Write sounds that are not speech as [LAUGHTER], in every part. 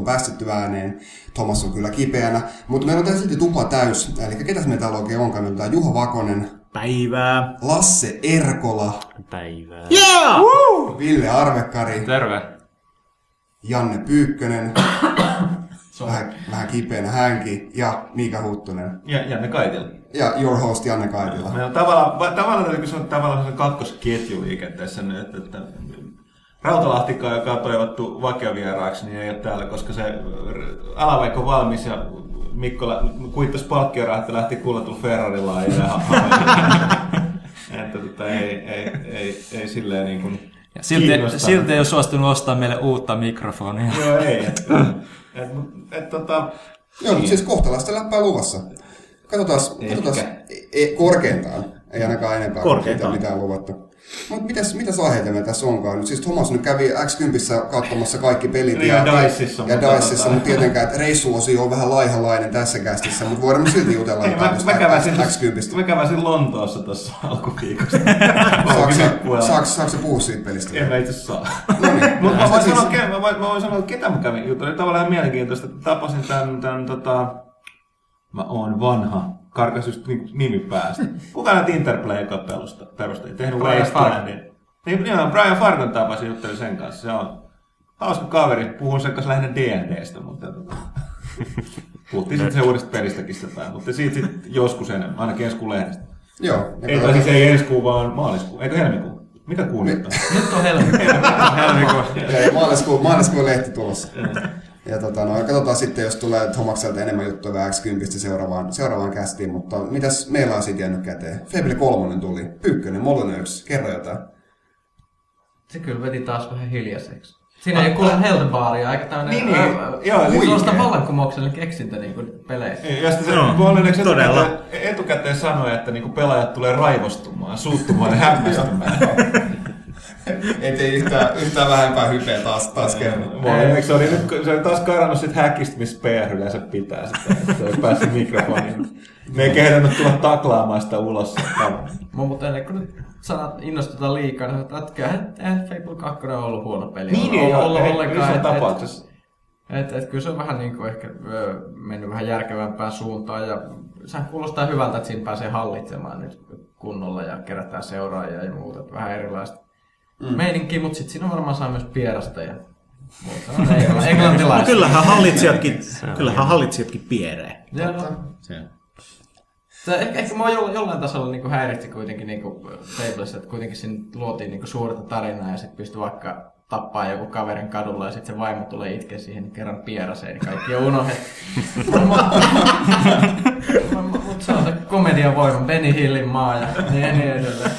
on päästetty ääneen. Thomas on kyllä kipeänä. Mutta meillä on täällä silti tupa täys. Eli ketäs meitä täällä oikein onkaan? Meillä on Juha Vakonen, Päivää. Lasse Erkola, Päivää. Yeah! Ville Arvekkari, Terve. Janne Pyykkönen, [COUGHS] vähän, vähän kipeänä hänkin, ja Miika Huttunen. Ja Janne Kaitila. Ja your host Janne Kaitila. Meillä on tavallaan, va- tavallaan tavallaan se kakkosketju liikenteessä nyt, että Rautalahtikaan, joka on toivottu vakiovieraaksi, niin ei ole täällä, koska se alaveikko valmis ja Mikko lä- kuittasi palkkiorahat ja lähti kuuletulla Ferrarilla ja [LAUGHS] että tota, ei, ei, ei, ei silleen niin kuin Ja silti, silti ei ole suostunut ostaa meille uutta mikrofonia. [LAUGHS] Joo, ei. Et, et, mut- et, tota, Joo, mutta siis kohtalaista läppää luvassa. Katsotaan, katsotaan e, e, korkeintaan, ei ainakaan enempää Korkeintaan. kuin mitään luvattu. Mutta mitäs, mitäs aiheita meillä tässä onkaan? Nyt siis Thomas nyt kävi X10 katsomassa kaikki pelit Niin, ja, ja Dicessa, ja mutta Dicessa, tota- mutta tietenkään, että reissuosio on vähän laihalainen tässä kästissä, mutta voidaan me silti jutella Ei, mä, mä, käväsin, X10. mä käväsin Lontoossa tuossa alkuviikosta. [LAUGHS] Saatko sä- Loppupuolella. saatko saatko sä puhua siitä pelistä? En mä itse saa. No niin. [LAUGHS] Mutta mä, voin Siis- sanoa, mä, voin, mä voin sanoa, että ketä mä kävin juttu. Oli tavallaan mielenkiintoista. että Tapasin tämän, tämän tota, mä oon vanha. Karkas just niin, nimi päästä. Kuka näitä Interplay joka perusta, perustajia? Tehnyt Brian Wastelandin. Niin, joo, Brian Fargon tapasin, juttelin sen kanssa. Se on hauska kaveri. Puhun sen kanssa lähinnä D&Dstä, mutta tota, [LAUGHS] puhuttiin sitten se uudesta pelistäkin sitä, mutta siitä sit joskus enemmän, ainakin ensi kuun lehdestä. Joo. Ei, tai siis ei ensi kuu, vaan maaliskuu. Eikö helmikuu? Mikä kuu nyt on? Nyt on helmikuu. [LAUGHS] Ja maaliskuun, maaliskuun lehti tulossa. Ja tota, no, katsotaan sitten, jos tulee Tomakselta enemmän juttuja vähän X10 seuraavaan, seuraavaan kästiin, mutta mitäs meillä on sitten jäänyt käteen? Fable 3 tuli, Pyykkönen, Molyneux, kerro jotain. Se kyllä veti taas vähän hiljaiseksi. Siinä ei kuule Heldebaaria, eikä tämmönen Niin, niin, joo, eli sellaista vallankumouksellinen keksintä niin kuin peleissä. Ei, Ja sitten se No, Molyneux todella. etukäteen, etukäteen sanoi, että niinku pelaajat tulee raivostumaan, suuttumaan ja hämmästymään. [LAUGHS] [LAUGHS] Ei tee yhtään, yhtään vähempää hypeä taas, taas kerran. Se oli, nyt, se oli taas karannut sit häkistä, missä PR yleensä pitää sitä. että Se olisi päässyt mikrofoniin. Ne ei kehdannut tulla taklaamaan sitä ulos. Mä mutta ennen kuin nyt sanat innostutaan liikaa, niin sanotaan, että kyllähän eihän Fable 2 on ollut huono peli. Niin, ei ole. Ollenkaan, et- tapauksessa. Et, et, kyllä se on vähän niin kuin ehkä mennyt vähän järkevämpään suuntaan ja sehän kuulostaa hyvältä, että siinä pääsee hallitsemaan nyt kunnolla ja kerätään seuraajia ja muuta. että Vähän erilaista mm. meininkiä, mutta sitten siinä on varmaan saa myös pierasta ja muuta. No, ei, [LAUGHS] No englantilaista. kyllähän hallitsijatkin, kyllähän hallitsijatkin pieree. Ja, no, se, ehkä, ehkä mua jo, jollain tasolla niin häiritti kuitenkin niin Fablessa, että kuitenkin siinä luotiin niin suurta tarinaa ja sitten pystyi vaikka tappaa joku kaverin kadulla ja sitten se vaimo tulee itkeä siihen niin kerran pieraseen, niin kaikki on unohdettu. [LAUGHS] Mutta se on se komedian voima, Benny Hillin maa ja niin, niin edelleen.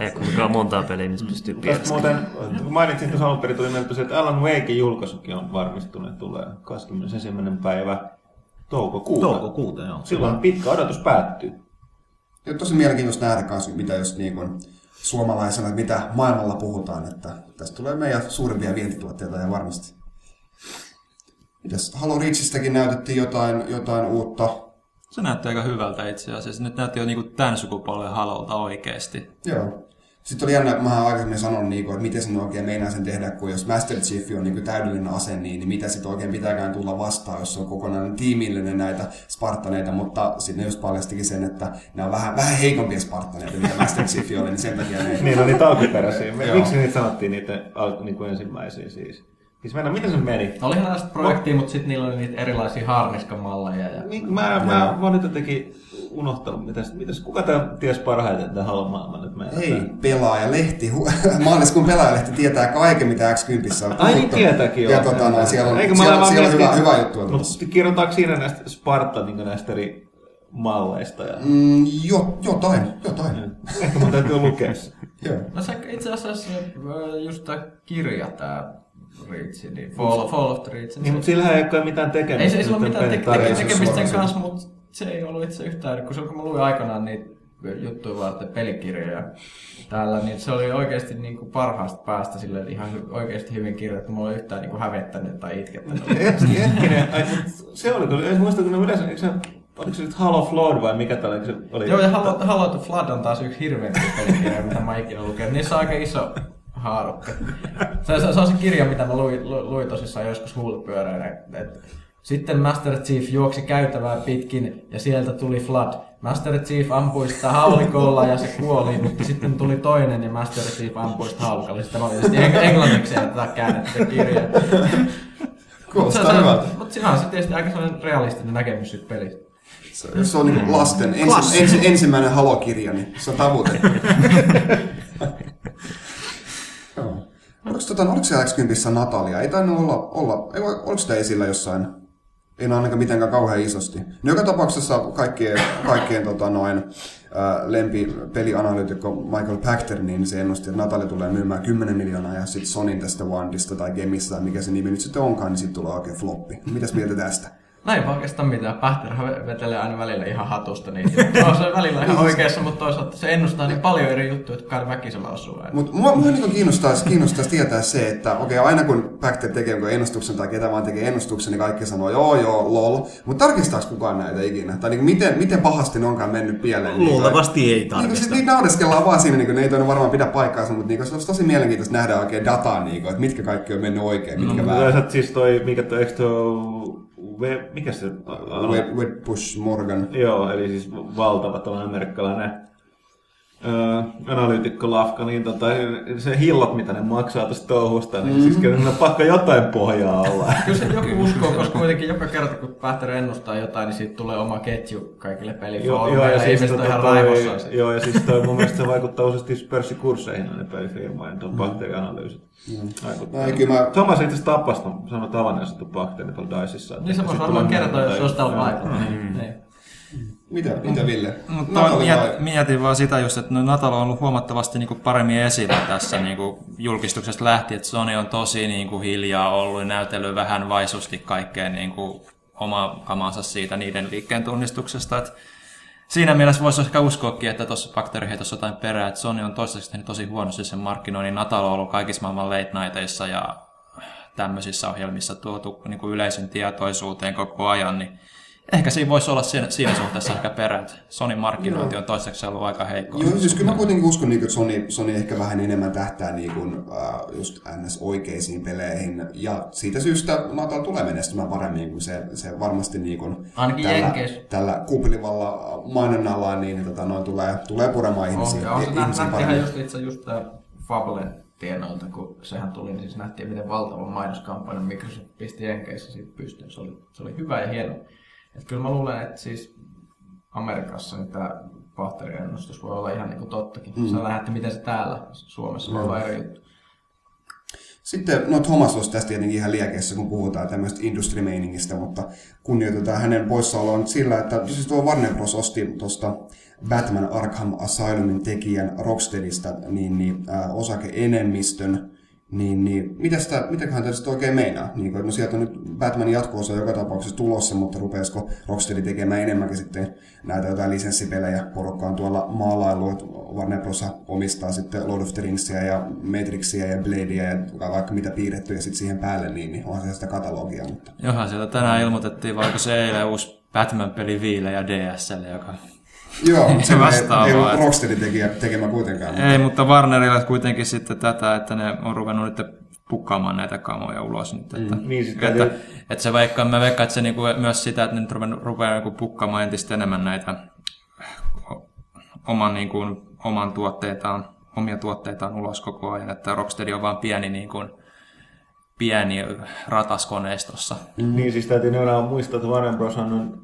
Ei kuitenkaan montaa peliä, missä pystyy muuten, kun mainitsin tuossa alun perin, tuli tosiaan, että Alan Wakein julkaisukin on varmistunut, että tulee 21. päivä toukokuuta. Toukokuuta, joo. Silloin pitkä odotus päättyy. Ja tosi mielenkiintoista nähdä kanssa, mitä just niin kuin suomalaisena, että mitä maailmalla puhutaan, että tästä tulee meidän suurimpia vientituotteita ja varmasti. Mitäs Halo Reachistäkin näytettiin jotain, jotain uutta. Se näytti aika hyvältä itse asiassa. Nyt näytti jo niinku tämän sukupolven halolta oikeesti. Joo. Sitten oli jännä, mä oon aikaisemmin sanonut, niin kuin, että miten sen oikein meinaa sen tehdä, kun jos Master Chief on niin kuin täydellinen ase, niin, niin mitä sitten oikein pitääkään tulla vastaan, jos se on kokonainen tiimillinen näitä Spartaneita, mutta sitten ne just paljastikin sen, että ne on vähän, vähän heikompia Spartaneita, mitä Master Chief oli, niin sen takia ne... [LAUGHS] Niin, no niitä alkuperäisiä. Miksi niitä sanottiin niitä al- niin kuin ensimmäisiä siis? Siis mennä, miten se meni? Olihan näistä projektia, mutta sitten niillä oli niitä erilaisia harniskamalleja. Ja... Niin, mä, mä, mä oon nyt jotenkin unohtanut, mitäs, mitäs, kuka tämä ties parhaiten tämän halon maailman nyt meidän? Hei, pelaajalehti. [LAUGHS] Maaliskuun pelaajalehti tietää kaiken, mitä X10 on Ai niin tietääkin joo. Ja tota, no, siellä on, Eikö mä siellä, siellä on hyvä, hyvä juttu. Mutta kirjoitaanko siinä näistä Sparta niin näistä eri malleista? Ja... Mm, jo, jotain, jotain. Ehkä mun täytyy lukea se. Joo. No se itse asiassa ö, just tämä kirja, tämä Reach, niin Fall, Fall of the Reach. Niin, mutta sillähän ei ole mitään tekemistä. ei, se, ei sillä ole mitään te- tekemistä sen kanssa, mutta se ei ollut itse yhtään, kun silloin kun mä luin aikanaan niitä juttuja varten pelikirjoja täällä, niin se oli oikeasti niin kuin parhaasta päästä sille ihan hy- oikeasti hyvin kirjoitettu. Mulla ei yhtään niin kuin hävettänyt tai itkettänyt. [LAUGHS] Hetkinen, se oli kyllä, en muista kun ne yleensä, eikö se oliko se nyt Halo Flood vai mikä tällä se oli? Joo, ja Halo, Halo the Flood on taas yksi hirveämpi pelikirja, mitä mä ikinä lukenut. Niissä on aika iso haarukka. [LAUGHS] Se, se, se on se kirja, mitä mä luin, lu- luin tosissaan joskus huulipyöreänä. Et, sitten Master Chief juoksi käytävää pitkin ja sieltä tuli Flood. Master Chief ampui sitä haulikolla ja se kuoli, mutta sitten tuli toinen ja Master Chief ampui sitä haulikolla. Sitten oli eng- englanniksi tätä käännetty kirja. [LAUGHS] Kuulostaa hyvältä. Mutta siinä on sitten tietysti aika sellainen realistinen näkemys siitä pelistä. Se, se on niin lasten ensi, ensi, ensimmäinen halokirja, niin se on tavoite. [LAUGHS] Oliko, tota, oliko se X10 Natalia? Ei tainnut olla, olla ei, oliko sitä esillä jossain? Ei ainakaan mitenkään kauhean isosti. No, joka tapauksessa kaikkien, kaikkien tota, noin, ää, lempipelianalyytikko Michael Pachter, niin se ennusti, että Natalia tulee myymään 10 miljoonaa ja sitten Sonin tästä Wandista tai Gemissa, tai mikä se nimi nyt sitten onkaan, niin sitten tulee oikein floppi. Mitäs mieltä tästä? Näin oikeastaan mitään. Pähterhän vetelee aina välillä ihan hatusta. Niin no, se on välillä ihan oikeassa, mutta toisaalta se ennustaa niin paljon eri juttuja, että kai väkisellä osuu. Mutta mua, mua niin kiinnostaisi, kiinnostaisi tietää se, että okei, okay, aina kun Pachter tekee jonkun ennustuksen tai ketä vaan tekee ennustuksen, niin kaikki sanoo joo joo lol. Mutta tarkistaako kukaan näitä ikinä? Tai niin miten, miten pahasti ne onkaan mennyt pieleen? Niin, Luultavasti ei Niin, kun tarkista. sit niitä naureskellaan vaan siinä, niin kun ne ei toinen varmaan pidä paikkaansa, mutta niin, se olisi tosi mielenkiintoista nähdä oikein dataa, niin kun, että mitkä kaikki on mennyt oikein, mitkä No, väärin. siis toi, mikä toi, eikö toi, we, mikä se Web, Web Push Morgan. Joo, eli siis valtava tällainen amerikkalainen öö, analyytikko Lafka, niin tota, se hillot, mitä ne maksaa tästä touhusta, niin mm. siis kyllä ne pakko jotain pohjaa olla. [LAUGHS] Kyllä se joku uskoo, koska kuitenkin joka kerta kun Pähter ennustaa jotain, niin siitä tulee oma ketju kaikille joo, pelifoorumeille. joo, ja siis, ihmiset on tota, ihan toi, raivossaan joo, ja siis toi, mun mielestä se vaikuttaa useasti pörssikursseihin ne pelifirmojen tuon bakteerianalyysit. Vaikuttaa. No, ei, kyllä mä- Thomas itse ton, sanoi tavanneessa tuon bakteeri tuolla Dicessa. Niin se voisi varmaan kertoa, jos näitä- olisi täällä Joo. paikalla. Niin, niin. Mitä, mitä Ville? Mutta vai- miet, mietin vaan sitä just, että no Natal on ollut huomattavasti niin kuin paremmin esillä tässä niin kuin julkistuksesta lähtien, että Sony on tosi niin kuin hiljaa ollut ja näytellyt vähän vaisusti kaikkeen niin kuin oma kamansa siitä niiden liikkeen tunnistuksesta. Että siinä mielessä voisi ehkä uskoakin, että tuossa bakteeriheitossa jotain perää, että Sony on toistaiseksi tehnyt tosi huonosti sen markkinoinnin. Natal on ollut kaikissa maailman late nighteissa ja tämmöisissä ohjelmissa tuotu niin kuin yleisön tietoisuuteen koko ajan, niin ehkä siinä voisi olla siinä, siinä suhteessa ehkä perä, että Sonin markkinointi on toistaiseksi ollut aika heikko. Joo, siis kyllä mä kuitenkin uskon, niin, että Sony, Sony ehkä vähän enemmän tähtää niin kuin, äh, just ns. oikeisiin peleihin. Ja siitä syystä Natal tulee menestymään paremmin kuin se, se varmasti niin kuin, Ainakin tällä, tällä kuplivalla mainonnalla niin, tota, noin tulee, tulee puremaan ihmisiä, Oh, ihmisiä nähtiin ihan paremmin. just itse just tää Fablen tienoilta, kun sehän tuli, niin siis nähtiin, miten valtava mainoskampanja Microsoft pisti Jenkeissä siitä pystyyn. Se oli, se oli hyvä ja hieno. Et kyllä mä luulen, että siis Amerikassa niin tämä Pahteri-ennustus voi olla ihan niin kuin tottakin. Mm. Sä näette, miten se täällä Suomessa voi olla eri juttu. Sitten, no Thomas olisi tästä tietenkin ihan liekeissä, kun puhutaan tämmöistä industry-meiningistä, mutta kunnioitetaan hänen poissaoloaan sillä, että siis tuo Warner Bros. osti tuosta Batman Arkham Asylumin tekijän Rocksteadista niin, niin, äh, osake-enemmistön, niin, niin mitä sitä, mitäköhän tästä oikein meinaa? Niin, no sieltä on nyt Batmanin jatko-osa joka tapauksessa tulossa, mutta rupeaisiko Rocksteady tekemään enemmänkin sitten näitä jotain lisenssipelejä? Porukka on tuolla maalailu, että Warner Bros. omistaa sitten Lord of the Ringsia ja Matrixia ja Bladea ja vaikka mitä piirretty ja sitten siihen päälle, niin, niin onhan se sitä katalogia. Mutta... Johan sieltä tänään ilmoitettiin, vaikka se eilen uusi Batman-peli Viille ja DSL, joka... Joo, [LAUGHS] se ei, Vastaavaa, ei ole että- Rocksteady tekijä, tekemä kuitenkaan. Mutta... Ei, mutta Warnerilla kuitenkin sitten tätä, että ne on ruvennut nyt pukkaamaan näitä kamoja ulos nyt. Että, mm, niin, että, täytyy- että se vaikka, mä veikkaan, että se niinku myös sitä, että ne nyt ruvennut- rupeaa niinku pukkaamaan entistä enemmän näitä oman, niinku, oman tuotteitaan, omia tuotteitaan ulos koko ajan, että Rocksteady on vaan pieni, niinku, pieni rataskoneistossa. Mm. Niin siis täytyy nimenomaan muistaa, että Warner Bros. on,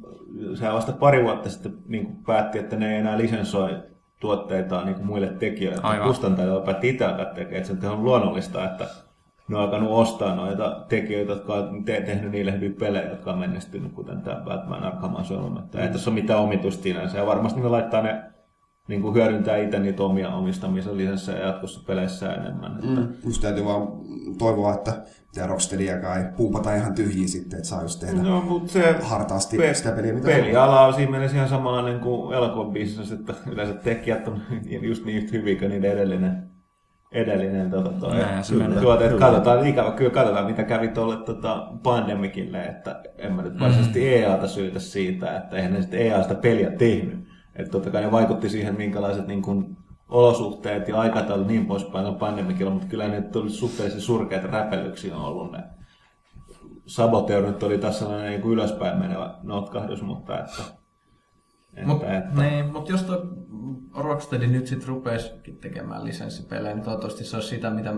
sehän vasta pari vuotta sitten niin kuin päätti, että ne ei enää lisensoi tuotteitaan niin kuin muille tekijöille. Aivan. Kustantajille päätti itse alkaa tekemään. Että se on luonnollista, että ne on alkanut ostaa noita tekijöitä, jotka on te- tehnyt niille hyviä pelejä, jotka on menestynyt, kuten tämä Batman Arkham Asylum. Että Ei tässä ole mitään omitusta sinänsä. Ja varmasti ne laittaa ne niin kuin hyödyntää itse niitä omia omistamisen lisenssejä jatkossa peleissä enemmän. Että Mm, just täytyy vaan toivoa, että tämä Rocksteadyäkään ei puupata ihan tyhjiä sitten, että saa just tehdä No, mutta se hartaasti pe- sitä peliä, mitä peliala on siinä mielessä ihan samanlainen kuin elokuvabisnes, että yleensä tekijät on [LAUGHS] just niin yhtä hyviä kuin niiden edellinen, edellinen tota, toi, Näinhän se menee. tuote, että katsotaan, ikävä kyllä katsotaan, mitä kävi tuolle tota, pandemikille, että en mä nyt varsinaisesti EAta syytä siitä, että eihän ne sitten EA sitä peliä tehnyt. Että totta kai ne vaikutti siihen, minkälaiset niin kuin, olosuhteet ja aikataulu niin poispäin on pandemikilla, mutta kyllä ne tuli suhteellisen surkeita räpelyksiä on ollut ne. Saboteur nyt oli tässä sellainen niin kuin ylöspäin menevä notkahdus, mutta että, että, Mutta että niin, mut jos toi Rocksteady nyt sit rupesikin tekemään lisenssipelejä, niin toivottavasti se olisi sitä, mitä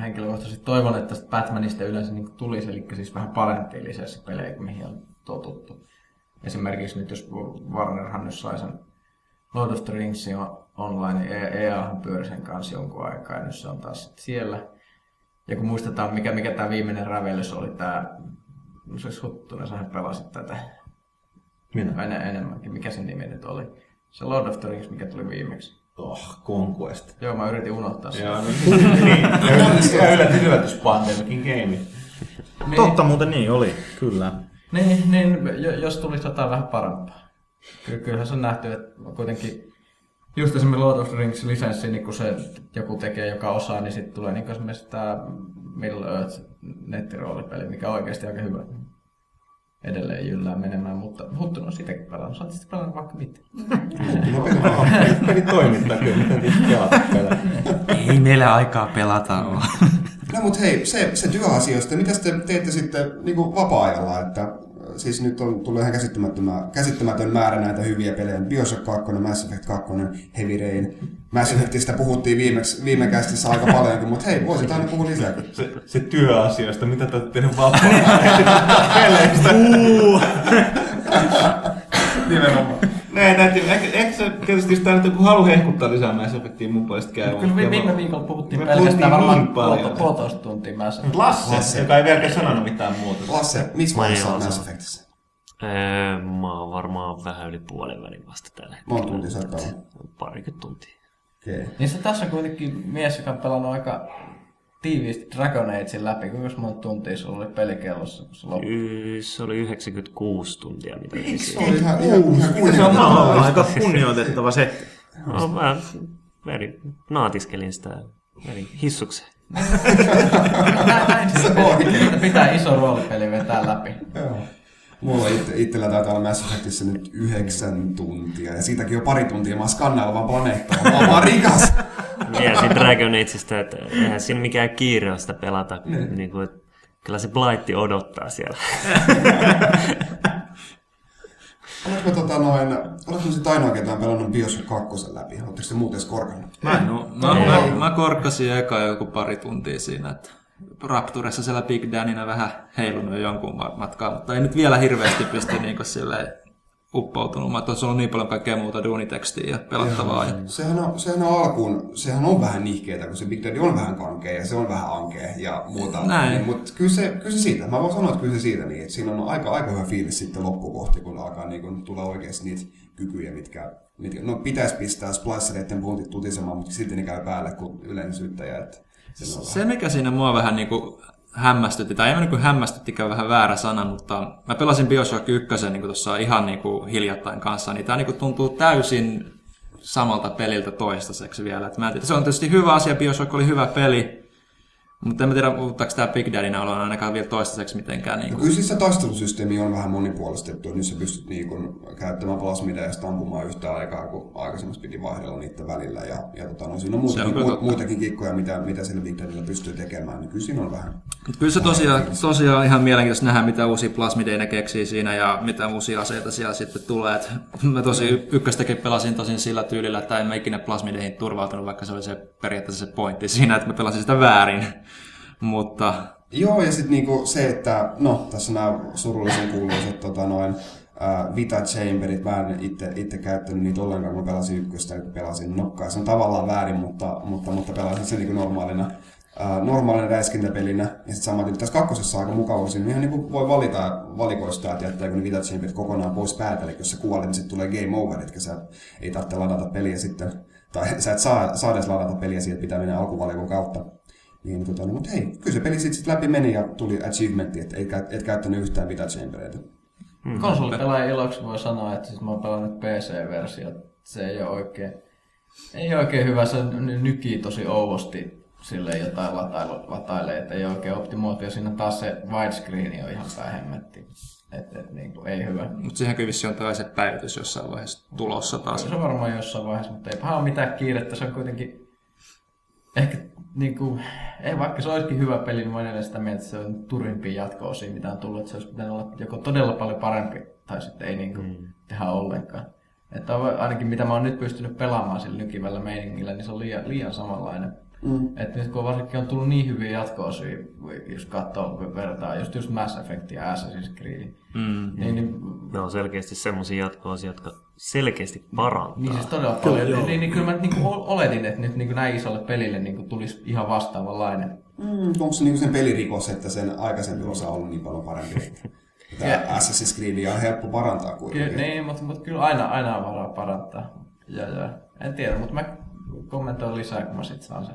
henkilökohtaisesti toivon, että tästä Batmanista yleensä niin tulisi, eli siis vähän parempia lisenssipelejä kuin mihin on totuttu. Esimerkiksi nyt jos Warnerhan nyt sai sen Lord of the Ringsin on- online, niin EAhan pyöri sen kanssa jonkun aikaa, ja nyt se on taas sit siellä. Ja kun muistetaan, mikä, mikä tämä viimeinen rävellys oli, tämä, no se Huttunen, sähän pelasit tätä minä. en, enemmänkin. Mikä sen nimi nyt oli? Se Lord of the Rings, mikä tuli viimeksi. Oh, Conquest. Joo, mä yritin unohtaa sen. Joo, niin. [LAUGHS] Ja yllätys, yllätys, Pandemicin game. Totta muuten niin oli, kyllä. Niin, niin jo- jos tulisi jotain vähän parempaa. Ky- kyllähän se on nähty, että kuitenkin just esimerkiksi Lord of the Rings lisenssi, niin kun se joku tekee, joka osaa, niin sitten tulee niin esimerkiksi tämä Middle Earth nettiroolipeli, mikä on oikeasti aika hyvä. Edelleen jyllää menemään, mutta Huttunen on sitäkin pelannut. Sä oot sitten pelannut vaikka mitä. Peli toimittaa kyllä, miten. Ei meillä aikaa pelata ole. No mutta hei, se, se työasioista, mitä te teette sitten niin kuin vapaa-ajalla, että siis nyt on tullut ihan käsittämätön, käsittämätön määrä näitä hyviä pelejä. Bioshock 2, Mass Effect 2, Heavy Rain. Mass Effectistä puhuttiin viimeksi, viime kästissä aika paljonkin, mutta hei, voisit aina puhua lisääkin. Se, se työasioista, mitä te olette tehnyt vapaa peleistä. Nimenomaan. Näin, näin, ehkä, ehkä se tietysti tää nyt halu hehkuttaa lisää Mass Effectia mun puolesta käy. Kyllä vi- mutta- viime viikolla puhuttiin Me pelkästään puhuttiin varmaan niin puolitoista tuntia Mass Effect. Lasse, Lasse. joka ei vieläkään sanonut mitään muuta. Lasse, missä Mä en vaiheessa on osaa. Mass Effectissä? Öö, mä oon varmaan vähän yli puolen välin vasta tällä hetkellä. Monta tuntia sä oot pelannut? Parikymmentä tuntia. Okei. Okay. Niin se tässä on kuitenkin mies, joka on pelannut aika tiiviisti Dragon Agein läpi. Kuinka monta tuntia sulla oli pelikellossa, kun se loppui? Se oli 96 tuntia, mitä Se vissiin. oli ihan, ihan, ihan Se on aika kunnioitettava setti. No, mä veri, naatiskelin sitä veri hissukseen. Näin, siis on, että pitää iso roolipeli vetää läpi. Joo. Mulla itse, itsellä taitaa olla Mass Effectissä nyt yhdeksän tuntia, ja siitäkin jo pari tuntia mä skannailen vaan planeettaa. Mä oon vaan [LAUGHS] rikas! Ja siinä Dragon Ageista, että eihän siinä mikään kiire ole sitä pelata. Niin kuin, että kyllä se Blightti odottaa siellä. [LAUGHS] Oletko tota noin, oletko sitten ainoa, ketä on pelannut Bioshock 2 läpi? Oletteko te muuten edes korkannut? Mä en oo. Mä, mä, mä korkkasin eka joku pari tuntia siinä, että Rapturessa siellä Big Danina vähän heilunut jo jonkun ma- matkaa, mutta ei nyt vielä hirveästi pysty niinku silleen uppoutunut. Mä tuossa on niin paljon kaikkea muuta duunitekstiä ja pelattavaa. Ja... Sehän on, sehän on alkuun, sehän on vähän nihkeetä, kun se Big Daddy on vähän kankea ja se on vähän ankea ja muuta. Näin. Niin, mutta kyllä se, kyllä se siitä, mä voin sanoa, että kyllä se siitä niin, että siinä on aika, aika hyvä fiilis sitten loppukohti, kun alkaa niin kun tulla oikeasti niitä kykyjä, mitkä, mitkä no pitäisi pistää splicereiden puntit tutisemaan, mutta sitten ne käy päälle kuin yleinen syyttäjä. Että se on Se, mikä siinä mua vähän niinku hämmästytti, tai ei niinku hämmästyttikään vähän väärä sana, mutta mä pelasin Bioshock 1 niinku tuossa ihan niinku hiljattain kanssa, niin tää niinku tuntuu täysin samalta peliltä toistaiseksi vielä. Et mä en tiedä, se on tietysti hyvä asia, Bioshock oli hyvä peli, mutta en tiedä, puhuttaako tämä Big Daddy olla ainakaan vielä toistaiseksi mitenkään. Niinku. Kyllä siis se taistelusysteemi on vähän monipuolistettu, nyt sä pystyt niin kun, käyttämään plasmideja ja ampumaan yhtä aikaa, kun aikaisemmassa piti vaihdella niiden välillä. Ja, ja tota, no, siinä on Se on mu, muitakin kikkoja, mitä, mitä sillä Big Daddyllä pystyy tekemään, niin kyllä siinä on vähän. Mut kyllä se tosiaan, tosiaan ihan mielenkiintoista nähdä, mitä uusia plasmideja ne keksii siinä ja mitä uusia aseita siellä sitten tulee. Et mä tosi y- ykköstäkin pelasin tosin sillä tyylillä, että en mä ikinä plasmideihin turvautunut, vaikka se oli se periaatteessa se pointti siinä, että mä pelasin sitä väärin. [LAUGHS] Mutta Joo, ja sitten niinku se, että no, tässä nämä surullisen kuuluisat tota, noin, ää, Vita Chamberit, mä en itse, itse käyttänyt niitä ollenkaan, kun pelasin ykköstä, kun pelasin nokkaa. Se on tavallaan väärin, mutta, mutta, mutta pelasin sen niinku normaalina, normaalina räiskintäpelinä. Ja sitten samaten tässä kakkosessa aika mukava, siinä ihan niinku voi valita valikoista, että jättääkö ne Vita Chamberit kokonaan pois päältä, eli jos sä kuolet, niin sitten tulee game over, etkä sä ei tarvitse ladata peliä sitten, tai sä et saa, saa edes ladata peliä, siitä pitää mennä alkuvalikon kautta. Niin, tota, no, mutta hei, kyllä se peli sitten sit läpi meni ja tuli achievementti, että et, et käyttänyt yhtään Vita Chambereita. Mm. Konsolipelaajan iloksi voi sanoa, että siis mä oon pelannut PC-versio. Se ei ole oikein, ei oikein hyvä, se ny- nykii tosi ouvosti sille jotain latailu, latailee, että ei oikein optimoitu. Ja siinä taas se widescreen on ihan päihemmetti. Että et, niin kuin, ei hyvä. Mutta siihen kyllä vissi on toiset päivitys jossain vaiheessa tulossa taas. Se on varmaan jossain vaiheessa, mutta ei ole mitään kiirettä. Se on kuitenkin ehkä niin kuin, ei vaikka se olisikin hyvä peli, niin voin edes sitä mieltä, että se on turimpia jatko-osia, mitä on tullut. Että se olisi pitänyt olla joko todella paljon parempi, tai sitten ei niin kuin, mm. tehdä ollenkaan. Että ainakin mitä mä oon nyt pystynyt pelaamaan sillä nykivällä meiningillä, niin se on liian, liian samanlainen. Mm. Että nyt kun varsinkin on tullut niin hyviä jatko-osia, jos katsoo vertaa, just, just Mass Effect ja Assassin's Creed, mm. niin, niin, ne on selkeästi semmoisia jatko-osia, jotka selkeästi parantaa. Niin siis todella kyllä, paljon. Niin, niin, niin, kyllä mä niin kuin oletin, että nyt niin kuin näin isolle pelille niin kuin tulisi ihan vastaavanlainen. Mm, onko se niin sen pelirikos, että sen aikaisempi osa on ollut niin paljon parempi? Tämä ja, Assassin's Creed on helppo parantaa kuitenkin. Kyllä, niin, mutta, mutta kyllä aina, aina on varaa parantaa. Ja, ja, en tiedä, mutta mä kommentoin lisää, kun mä sitten saan sen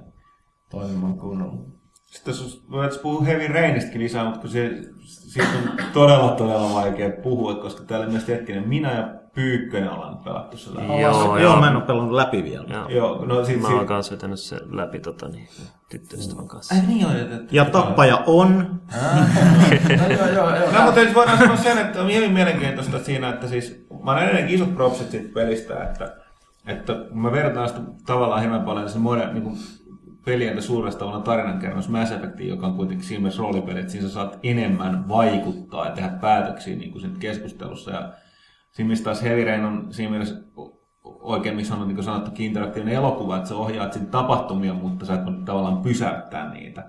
toimimaan kunnolla. Sitten jos voit puhua Heavy Rainistakin lisää, mutta kun se, siitä on todella todella vaikea puhua, koska täällä myös hetkinen minä ja Pyykkönen ollaan pelattu se läpi. Joo, joo, joo, mä en ole pelannut läpi vielä. Joo, joo no sit, mä oon kanssa vetänyt se läpi tota, niin, tyttöystävän kanssa. Ai niin on, että... Ja tappaja on. [LAUGHS] no, joo, joo, joo. No, mutta voidaan sanoa sen, että on hyvin mielenkiintoista siinä, että siis mä olen edelleenkin isot propsit siitä pelistä, että, että kun mä vertaan sitä tavallaan hieman paljon niin niin kuin pelien suuresta tavallaan tarinankerros Mass Effectiin, joka on kuitenkin siinä mielessä roolipeli, että siinä saat enemmän vaikuttaa ja tehdä päätöksiä niin kuin keskustelussa. Ja siinä mielessä taas Heavy Rain on siinä mielessä oikein, missä on niin sanottu interaktiivinen elokuva, että sä ohjaat siinä tapahtumia, mutta sä et voi tavallaan pysäyttää niitä.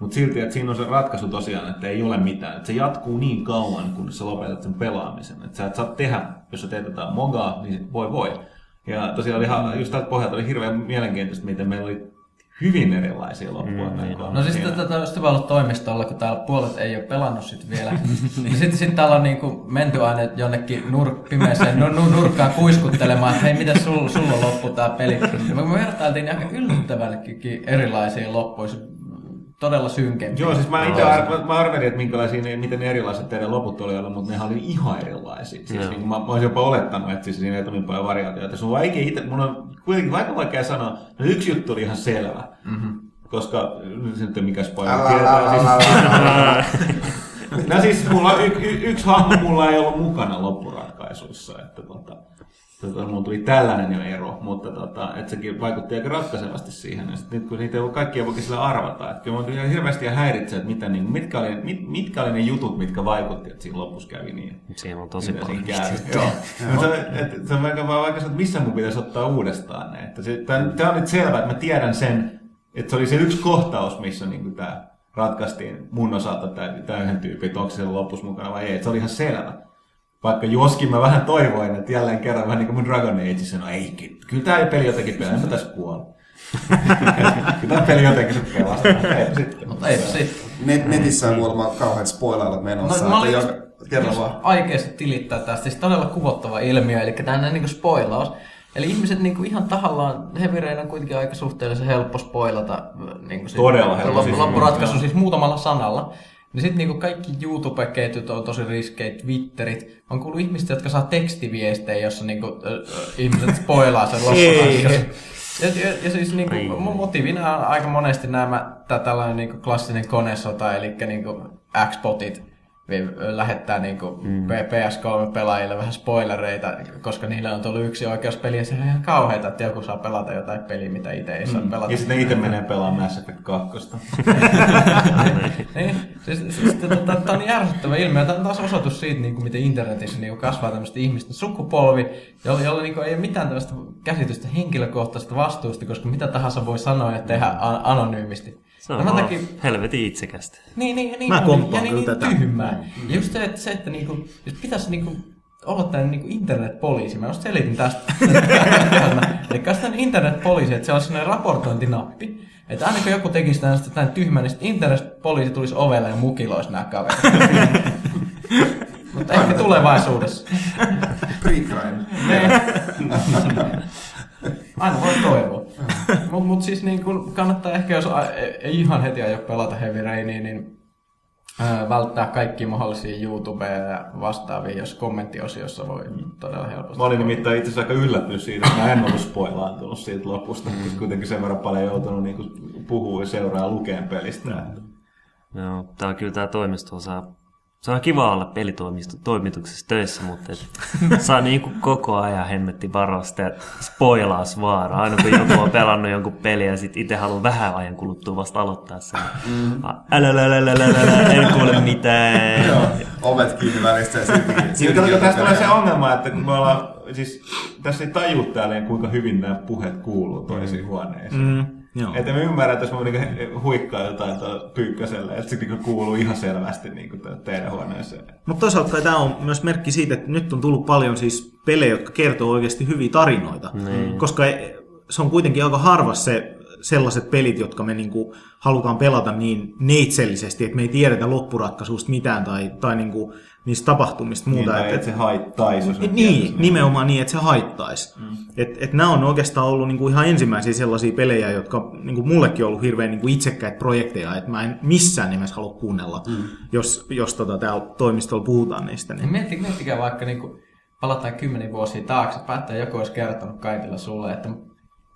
Mutta silti, että siinä on se ratkaisu tosiaan, että ei ole mitään. Että se jatkuu niin kauan, kun sä lopetat sen pelaamisen. Että sä et saa tehdä, jos sä teet jotain mogaa, niin voi voi. Ja tosiaan oli ihan, just tältä pohjalta oli hirveän mielenkiintoista, miten meillä oli hyvin erilaisia loppuja. Mm, niin. no siis tätä on just ollut toimistolla, kun täällä puolet ei ole pelannut sit vielä. [LAUGHS] niin sitten sit täällä on niinku menty aina jonnekin nur, pimeäseen nur, nur, nurkkaan kuiskuttelemaan, että hei, mitä sulla, sulla loppu tää peli. Ja me vertailtiin aika yllättävänkin erilaisia loppuja todella synkempiä. Joo, siis mä itse ar- mä arvelin, että minkälaisia, miten erilaiset teidän loput oli ollut, mutta ne oli ihan erilaisia. Siis niin, mä, mä olisin jopa olettanut, että siis siinä ei niin paljon variaatioita. Se on vaikea itse, mun on kuitenkin vaikka vaikea sanoa, no yksi juttu oli ihan selvä. Mm-hmm. Koska, nyt sitten mikä spoiler tietää. Siis, [LAUGHS] no siis mulla y- y- yksi hahmo mulla ei ollut mukana loppuratkaisuissa. Että tota, tota, mulla tuli tällainen jo ero, mutta tota, että sekin vaikutti aika ratkaisevasti siihen. Ja sit nyt kun niitä ei voi kaikkia voi sillä arvata, että kyllä mun tuli hirveästi ja häiritsee, että mitä, niin, mitkä, oli, mit, mitkä oli ne jutut, mitkä vaikutti, että siinä lopussa kävi niin. Siinä on tosi paljon. Joo. no, se, et, se on vaikka, vaikka että missä mun pitäisi ottaa uudestaan ne. Että se, tämä on nyt selvä, että mä tiedän sen, että se oli se yksi kohtaus, missä niin tämä ratkaistiin mun osalta tämä yhden tyyppi, että onko se lopussa mukana vai ei. Että se oli ihan selvä. Vaikka joskin mä vähän toivoin, että jälleen kerran vähän niin kuin mun Dragon Age sanoi, ei, kyllä tämä peli jotenkin pelaa, en mä tässä kuolla. [LAUGHS] kyllä tämä peli jotenkin se pelastaa. Eipä sitten. Mutta eipä sitten. Net, netissä on kuulemma kauheat spoilailut menossa. No, mä olin joka, kerran vaan. aikeasti tilittää tästä. Siis todella kuvottava ilmiö, eli tämä niin spoilaus. Eli ihmiset niin kuin ihan tahallaan, Heavy Rain on kuitenkin aika suhteellisen helppo spoilata. Niin kuin Todella helppo. Loppuratkaisu siis muutamalla sanalla. Niin sitten niinku kaikki YouTube-ketjut on tosi riskejä, Twitterit. On kuullut ihmistä, jotka saa tekstiviestejä, jossa niinku, äh, ihmiset spoilaa sen loppuratkaisun. Ja, ja, ja siis niinku, motiivina on aika monesti nämä tällainen niinku klassinen konesota, eli niinku X-botit, lähettää niin kuin mm. PS3-pelaajille vähän spoilereita, koska niillä on tullut yksi oikeuspeli ja se on ihan kauheita, että joku saa pelata jotain peliä, mitä itse ei saa mm. pelata. Ja sitten itse menee pelaamaan Mass Effect 2. [LAUGHS] niin, siis, siis, tota, tämä on järsyttävä ilmiö. Tämä on taas osoitus siitä, niin kuin, miten internetissä niin kuin kasvaa tämmöistä ihmisten sukupolvi, jolla, jolla niin kuin, ei ole mitään tämmöistä käsitystä henkilökohtaista vastuusta, koska mitä tahansa voi sanoa ja tehdä anonyymisti. Se on no, takia... helvetin itsekästä. Niin, niin, niin, Mä niin, ja niin, niin tätä. tyhmää. Mm. Ja just se, että, se, että niinku, jos pitäisi niinku, olla tämän niinku internetpoliisi, mä just selitin tästä. [LAUGHS] Eli tämän internetpoliisi, että se on sellainen raportointinappi, että aina kun joku tekisi tästä tämän tyhmän, niin internetpoliisi tulisi ovelle ja mukiloisi nämä kaverit. [LAUGHS] Mutta ehkä tulevaisuudessa. Pre-crime. [LAUGHS] Aina voi toivoa. Mutta mut siis niin kun kannattaa ehkä, jos ei ihan heti aio pelata Heavy Rainia, niin välttää kaikki mahdollisia YouTubea ja vastaavia, jos kommenttiosiossa voi todella helposti. Mä olin nimittäin itse asiassa aika yllättynyt siitä, että mä en ollut spoilaantunut siitä lopusta, koska kuitenkin sen verran paljon joutunut niin puhua ja seuraa lukeen pelistä. Joo, tää on kyllä tää toimisto osaa se on kiva olla pelitoimituksessa töissä, mutta et saa niinku koko ajan hemmetti varosta ja spoilaas vaara. Aina kun joku on pelannut jonkun peliä ja sit itse haluaa vähän ajan kuluttua vasta aloittaa sen. Mm. Älä, älä, älä, älä, älä, en kuule mitään. Joo, ovet kiinni välistä ja. Niin, tästä tulee se ongelma, että kun me ollaan, siis tässä ei tajua täällä, kuinka hyvin nämä puheet kuuluu toisiin huoneisiin. Mm. Joo. Että me ymmärrän, että jos mä niinku huikkaa jotain pyykköselle, että se niinku kuuluu ihan selvästi niinku teidän huoneeseen. Mutta toisaalta tämä on myös merkki siitä, että nyt on tullut paljon siis pelejä, jotka kertoo oikeasti hyviä tarinoita. Mm. Koska se on kuitenkin aika harva se sellaiset pelit, jotka me niinku halutaan pelata niin neitsellisesti, että me ei tiedetä loppuratkaisusta mitään tai, tai niinku niistä tapahtumista muuta. Niin, että, että se haittaisi. Jos niin, nimenomaan niin, että se haittaisi. Mm. Et, et nämä on oikeastaan ollut niinku ihan ensimmäisiä sellaisia pelejä, jotka niinku mullekin on ollut hirveän niinku itsekkäitä projekteja, että mä en missään nimessä halua kuunnella, mm. jos, jos tota, täällä toimistolla puhutaan niistä. Niin. Miettikää, miettikää vaikka niinku, palataan kymmenen vuosia taakse, päättää joku olisi kertonut kaikilla sulle, että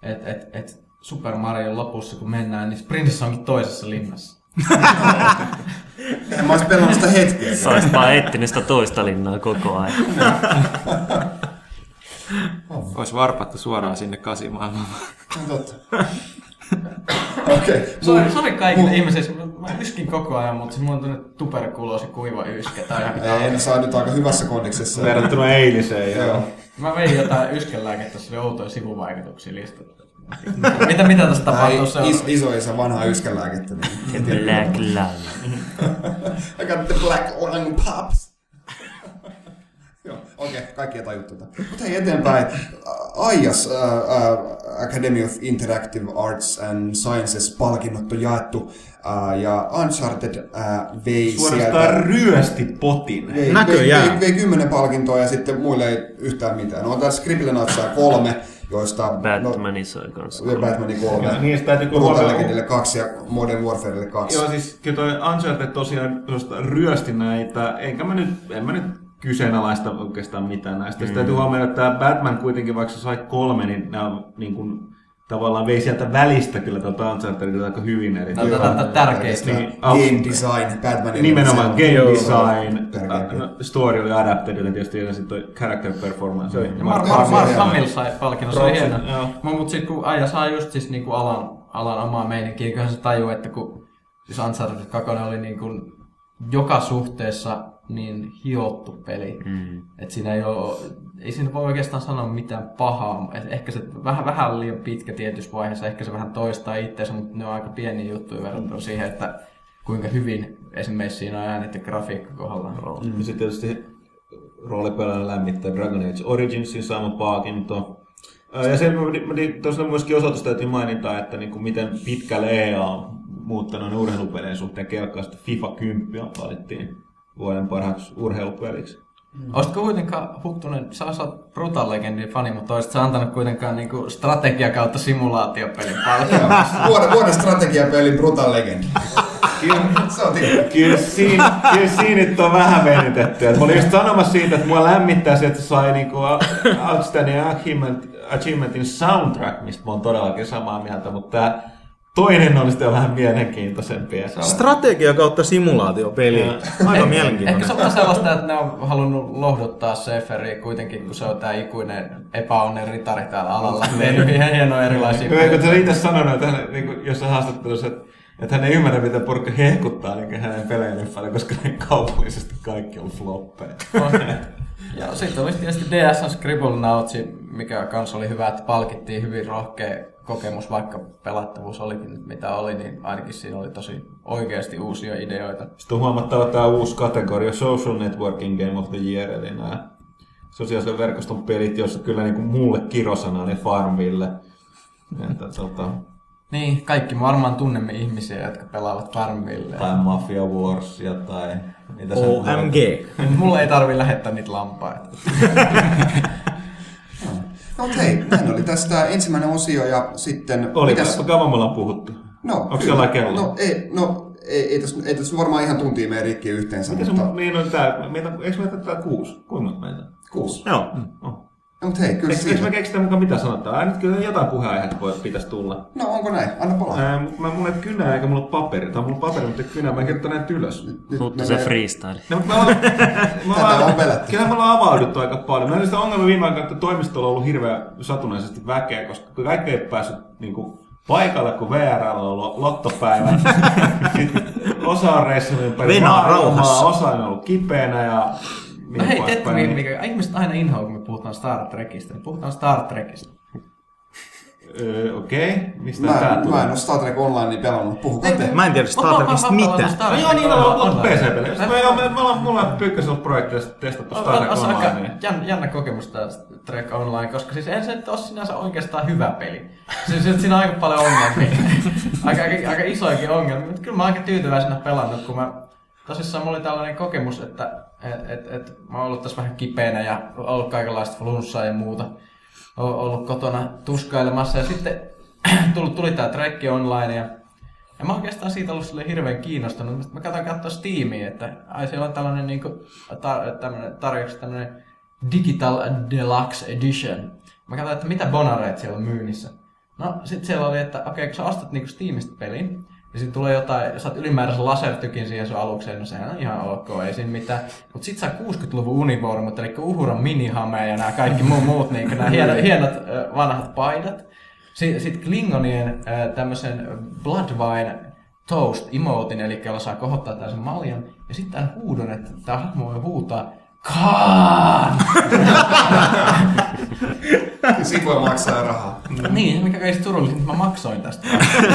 et, et, et Super Mario lopussa, kun mennään, niin prinsessa onkin toisessa linnassa. [LAUGHS] en mä olisi pelannut sitä hetkeä. Sä olisit vaan etsinyt sitä toista linnaa koko ajan. [LAUGHS] Olisi varpattu suoraan sinne kasimaailmaan. totta. [LAUGHS] Okei. Okay. Sori, sori kaikille mun... ihmisille. Mä yskin koko ajan, mutta mulla on tuonne tuberkuloosi kuiva yskä. Tai Ei, ne saa nyt aika hyvässä kondiksessa. Verrattuna eiliseen. Joo. Mä vein jotain yskänlääkettä, se oli outoja sivuvaikutuksia listalla mitä, mitä tässä tapahtuu Is, iso isä vanha yskänlääkettä. Niin. Black lung. [LAUGHS] I got the black lung pops. [LAUGHS] Joo, okei, okay, kaikki ei tajua tätä. Mutta hei eteenpäin. AIAS, uh, uh, Academy of Interactive Arts and Sciences palkinnot on jaettu. Uh, ja Uncharted uh, vei Suorastaan sieltä... ryösti potin. Vei, Näköjään. Vei, vei, vei kymmenen palkintoa ja sitten muille ei yhtään mitään. No, tässä Scribble kolme joista... Batmanin sai kanssa. Ja Batmanin kolme. Ja, niin, täytyy Brutal Legendille kaksi ja Modern Warfarelle kaksi. Joo, siis kyllä toi Uncharted tosiaan ryösti näitä, enkä mä nyt, en mä nyt kyseenalaista oikeastaan mitään näistä. Mm. Sitten täytyy huomioida, että tämä Batman kuitenkin, vaikka se sai kolme, niin nämä on niin kuin, tavallaan vei sieltä välistä kyllä tuota Unchartedilta aika hyvin. Eli Tämä on tärkeistä. Niin, game design, Batmanin. Nimenomaan game design, no, story oli adapted, ja tietysti ja sitten character performance. Mark, Mark, Mark Hamill sai palkinnon, se oli hieno. Mutta sitten kun Aija saa just siis niinku alan, alan omaa meininkiä, niin kyllähän se tajuu, että kun siis Uncharted 2 oli niin kuin joka suhteessa niin hiottu peli. Mm. Että siinä ei ole, ei siinä voi oikeastaan sanoa mitään pahaa. Et ehkä se vähän, vähän liian pitkä tietyssä vaiheessa, ehkä se vähän toistaa itseänsä, mutta ne on aika pieni juttu verrattuna siihen, että kuinka hyvin esimerkiksi siinä on äänet ja grafiikka kohdalla. Mm. Sitten tietysti roolipelaajan lämmittää Dragon Age Originsin saama palkinto. Ja sen tosiaan myöskin osoitus täytyy mainita, että niin kuin miten pitkälle EA on muuttanut urheilupelien suhteen kelkkaasti. FIFA 10 valittiin vuoden parhaaksi urheilupeliksi. Mm. Olisitko kuitenkaan Huttunen, sä osaat Brutal Legendin fani, mutta olisit antanut kuitenkaan niinku strategia kautta simulaatiopelin paljon. [LAUGHS] vuoden, vuoden strategiapelin Brutal Legend. Kyllä, kyllä, siinä, kyllä siinä nyt on vähän venytetty. Mä olin just sanomassa siitä, että mua lämmittää se, että sai niinku Outstanding Achievement, Achievementin soundtrack, mistä mä oon todellakin samaa mieltä, mutta tää Toinen on sitten vähän mielenkiintoisempi. Strategia kautta simulaatiopeli. Aika mielenkiintoinen. Ehkä se on sellaista, että ne on halunnut lohduttaa Seferi kuitenkin, kun se on tämä ikuinen epäonnen ritari täällä alalla. Tehnyt ihan hienoja erilaisia. Kyllä, kun sä itse sanonut, että hän, niin kuin jossain haastattelussa, että että hän ei ymmärrä, miten porukka hehkuttaa niin hänen pelejä niin koska ne kaupallisesti kaikki on floppeja. ja sitten oli tietysti DS Scribble Nautsi, mikä kanssa oli hyvä, että palkittiin hyvin rohkea kokemus, vaikka pelattavuus olikin mitä oli, niin ainakin siinä oli tosi oikeasti uusia ideoita. Sitten on huomattava tämä uusi kategoria Social Networking Game of the Year, eli nämä sosiaalisen verkoston pelit, joissa kyllä niin kuin mulle kirosana oli Farmville. Että, tota... Niin, kaikki varmaan tunnemme ihmisiä, jotka pelaavat Farmville. Tai Mafia Warsia tai... Mitä OMG. Mulla ei tarvi lähettää niitä lampaita. [LAUGHS] No hei, näin oli tästä ensimmäinen osio ja sitten... Oli, mitäs... kauan me ollaan puhuttu? No, Onko siellä kello? No ei, no ei, ei, tässä, ei tässä varmaan ihan tuntia mene rikki yhteensä, Miten se, mutta niin on tää, meitä, eikö meitä tää kuusi? Kuinka monta meitä? kuusi. Joo. Oh. No, mutta hei, kyllä Eikö, eikö me keksitä mukaan mitä sanotaan? Ai, nyt kyllä jotain puheenaiheita voi, pitäisi tulla. No onko näin? Anna palaa. Ää, mä, mulla ei kynää eikä mulla ole paperi. Tai mulla on paperi, mutta kynää. Mä en kirjoittaa näitä ylös. Mutta se freestyle. No, mutta me ollaan, [LAUGHS] me Tätä on pelätty. Kyllä me ollaan avauduttu aika paljon. On sitä ongelma viime aikoina, että toimistolla on ollut hirveän satunnaisesti väkeä, koska kaikki ei päässyt niin kuin, paikalle, kun VR on ollut lottopäivä. [LAUGHS] Osa on reissannut ympäri maailmaa, rauhassa. osa on ollut kipeänä ja No hei, poispäin. teette mikä, mikä ihmiset aina inhoa, kun me puhutaan Star Trekistä. niin Puhutaan Star Trekistä. Öö, Okei, okay. mistä Mä, tää tulee? mä en ole Star Trek Online pelannut. Puhukaa te. Mä en tiedä Star Trekista mitään. No joo, niin on ollut PC-pelejä. Me, me, me ollaan, mulla on Pyykkösellä projekteissa testattu Star Trek Online. jännä, kokemus tämä Trek Online, koska siis en se nyt ole sinänsä oikeastaan hyvä peli. Siis, siis siinä on aika paljon ongelmia. [LAUGHS] aika, aika, aika isoikin ongelmia, mutta kyllä mä oon aika tyytyväisenä pelannut, kun mä tosissaan mulla oli tällainen kokemus, että et, et, et, mä oon ollut tässä vähän kipeänä ja ollut kaikenlaista flunssaa ja muuta. Oon ollut kotona tuskailemassa ja sitten [CLEARS THROAT] tuli, tuli tää Trek Online ja ja mä oikeastaan siitä ollut sille hirveän kiinnostunut. Mä katsoin katsoa Steamia, että ai siellä on tällainen niinku, tar- tämmönen, Digital Deluxe Edition. Mä katsoin, että mitä bonareita siellä on myynnissä. No sit siellä oli, että okei, kun sä ostat niinku Steamista pelin, niin siinä tulee jotain, saat ylimääräisen lasertykin siihen sun alukseen, no sehän on ihan ok, ei siinä mitään. Mut sit saa 60-luvun univormut, eli Uhuran minihame ja nämä kaikki muut, muut niinku nämä hienot, hienot ö, vanhat paidat. Sitten sit Klingonien tämmöisen Bloodwine Toast emotin, eli jolla saa kohottaa tällaisen maljan. Ja sitten tämän huudon, että tämä hahmo voi huutaa Kaan! [LAUGHS] [LAUGHS] Siitä voi maksaa rahaa. niin, mikä kai turvallisin, että mä maksoin tästä.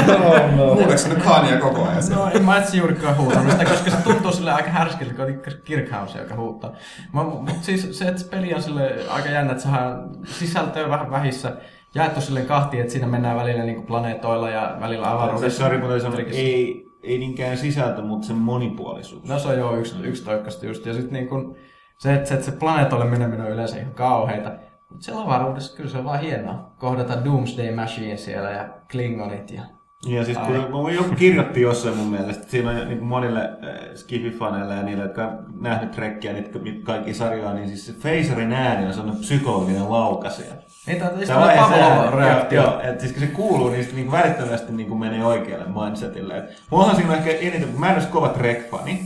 [LAUGHS] Huudeeko sä nyt Khania koko ajan? No en mä etsi juurikaan huutanut sitä, koska se tuntuu sille aika härskiltä, kun on Kirkhouse, joka huuttaa. Mutta siis se, että se peli on sille aika jännä, että sehän sisältöä vähän vähissä jaettu silleen kahtiin, että siinä mennään välillä niin planeetoilla ja välillä avaruudessa. Sori, mutta sanon, ei, ei niinkään sisältö, mutta se monipuolisuus. No se on jo yksi, yksi toikkasta just. Ja sitten niin kun, se, että se, että se planeetoille meneminen on yleensä ihan kauheita. Mutta siellä avaruudessa kyllä se on vaan hienoa kohdata Doomsday Machine siellä ja Klingonit ja Ja siis kun Ai. joku kirjoitti jossain mun mielestä, siinä on niin monille äh, Skifi-faneille ja niille, jotka on nähnyt trekkiä, niitä kaikki sarjoja, niin siis se Phaserin ääni on sellainen psykologinen laukasija. Ei, tämä on se ääni- Pavlov-reaktio. Joo, että siis kun se kuuluu, niin sitten niin välittömästi niin kuin menee oikealle mindsetille. Et siinä on ehkä eniten, mä en olisi kova Trek-fani,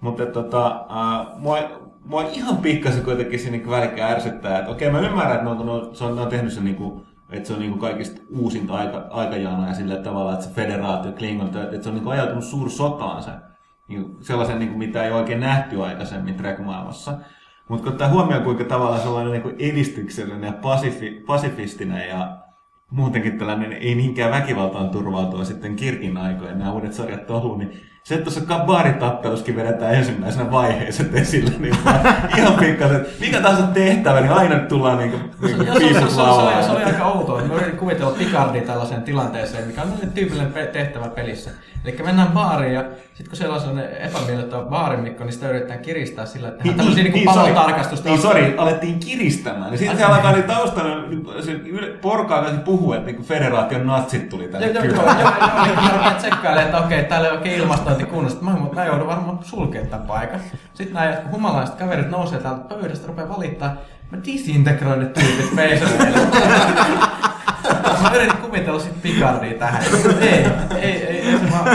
mutta tota, uh, mua, mua ihan pikkasen kuitenkin siinä niin välikkä ärsyttää, että okei mä ymmärrän, että ne on, ne on, se on, ne on tehnyt sen niin kuin, että se on niin kuin kaikista uusinta aika, aikajana ja sillä tavalla, että se federaatio, Klingon, että se on niin kuin ajautunut suursotaan se, niin sellaisen, niin kuin, mitä ei oikein nähty aikaisemmin Trek-maailmassa. Mutta kun ottaa huomioon, kuinka tavallaan sellainen niin kuin edistyksellinen ja pasifi, pasifistinen ja muutenkin tällainen ei niinkään väkivaltaan turvautua sitten Kirkin aikoina nämä uudet sarjat on ollut, niin se, että tuossa kabaaritappeluskin vedetään ensimmäisenä vaiheeseen esille, niin ihan pikkasen, että mikä tahansa tehtävä, niin aina tullaan niinku, niinku Joo, se, se, oli, se oli aika outoa. Mä yritin kuvitella Picardia tällaiseen tilanteeseen, mikä on tyypillinen pe- tehtävä pelissä. Eli mennään baariin ja sitten kun siellä on sellainen epämiellyttävä baarimikko, niin sitä yritetään kiristää sillä, että tehdään tämmöisiä niin, niin, sori. palontarkastusta. Niin, sori, alettiin kiristämään. Ja sitten siellä alkaa niin taustalla niin se porkaa kanssa puhua, että niin federaation natsit tuli tänne Joo, joo, joo, kylään. joo, joo, joo, rupean tsekkailemaan, että okei, täällä ei kunnossa. Mä, mä joudun varmaan sulkemaan tämän paikan. Sitten nämä jotkut humalaiset kaverit nousee täältä pöydästä, rupeaa valittaa. Mä disintegroin ne tyypit Phaserille. [LAUGHS] Mä yritin kuvitella sit Picardia tähän. Ei, ei, ei, ei se vaan...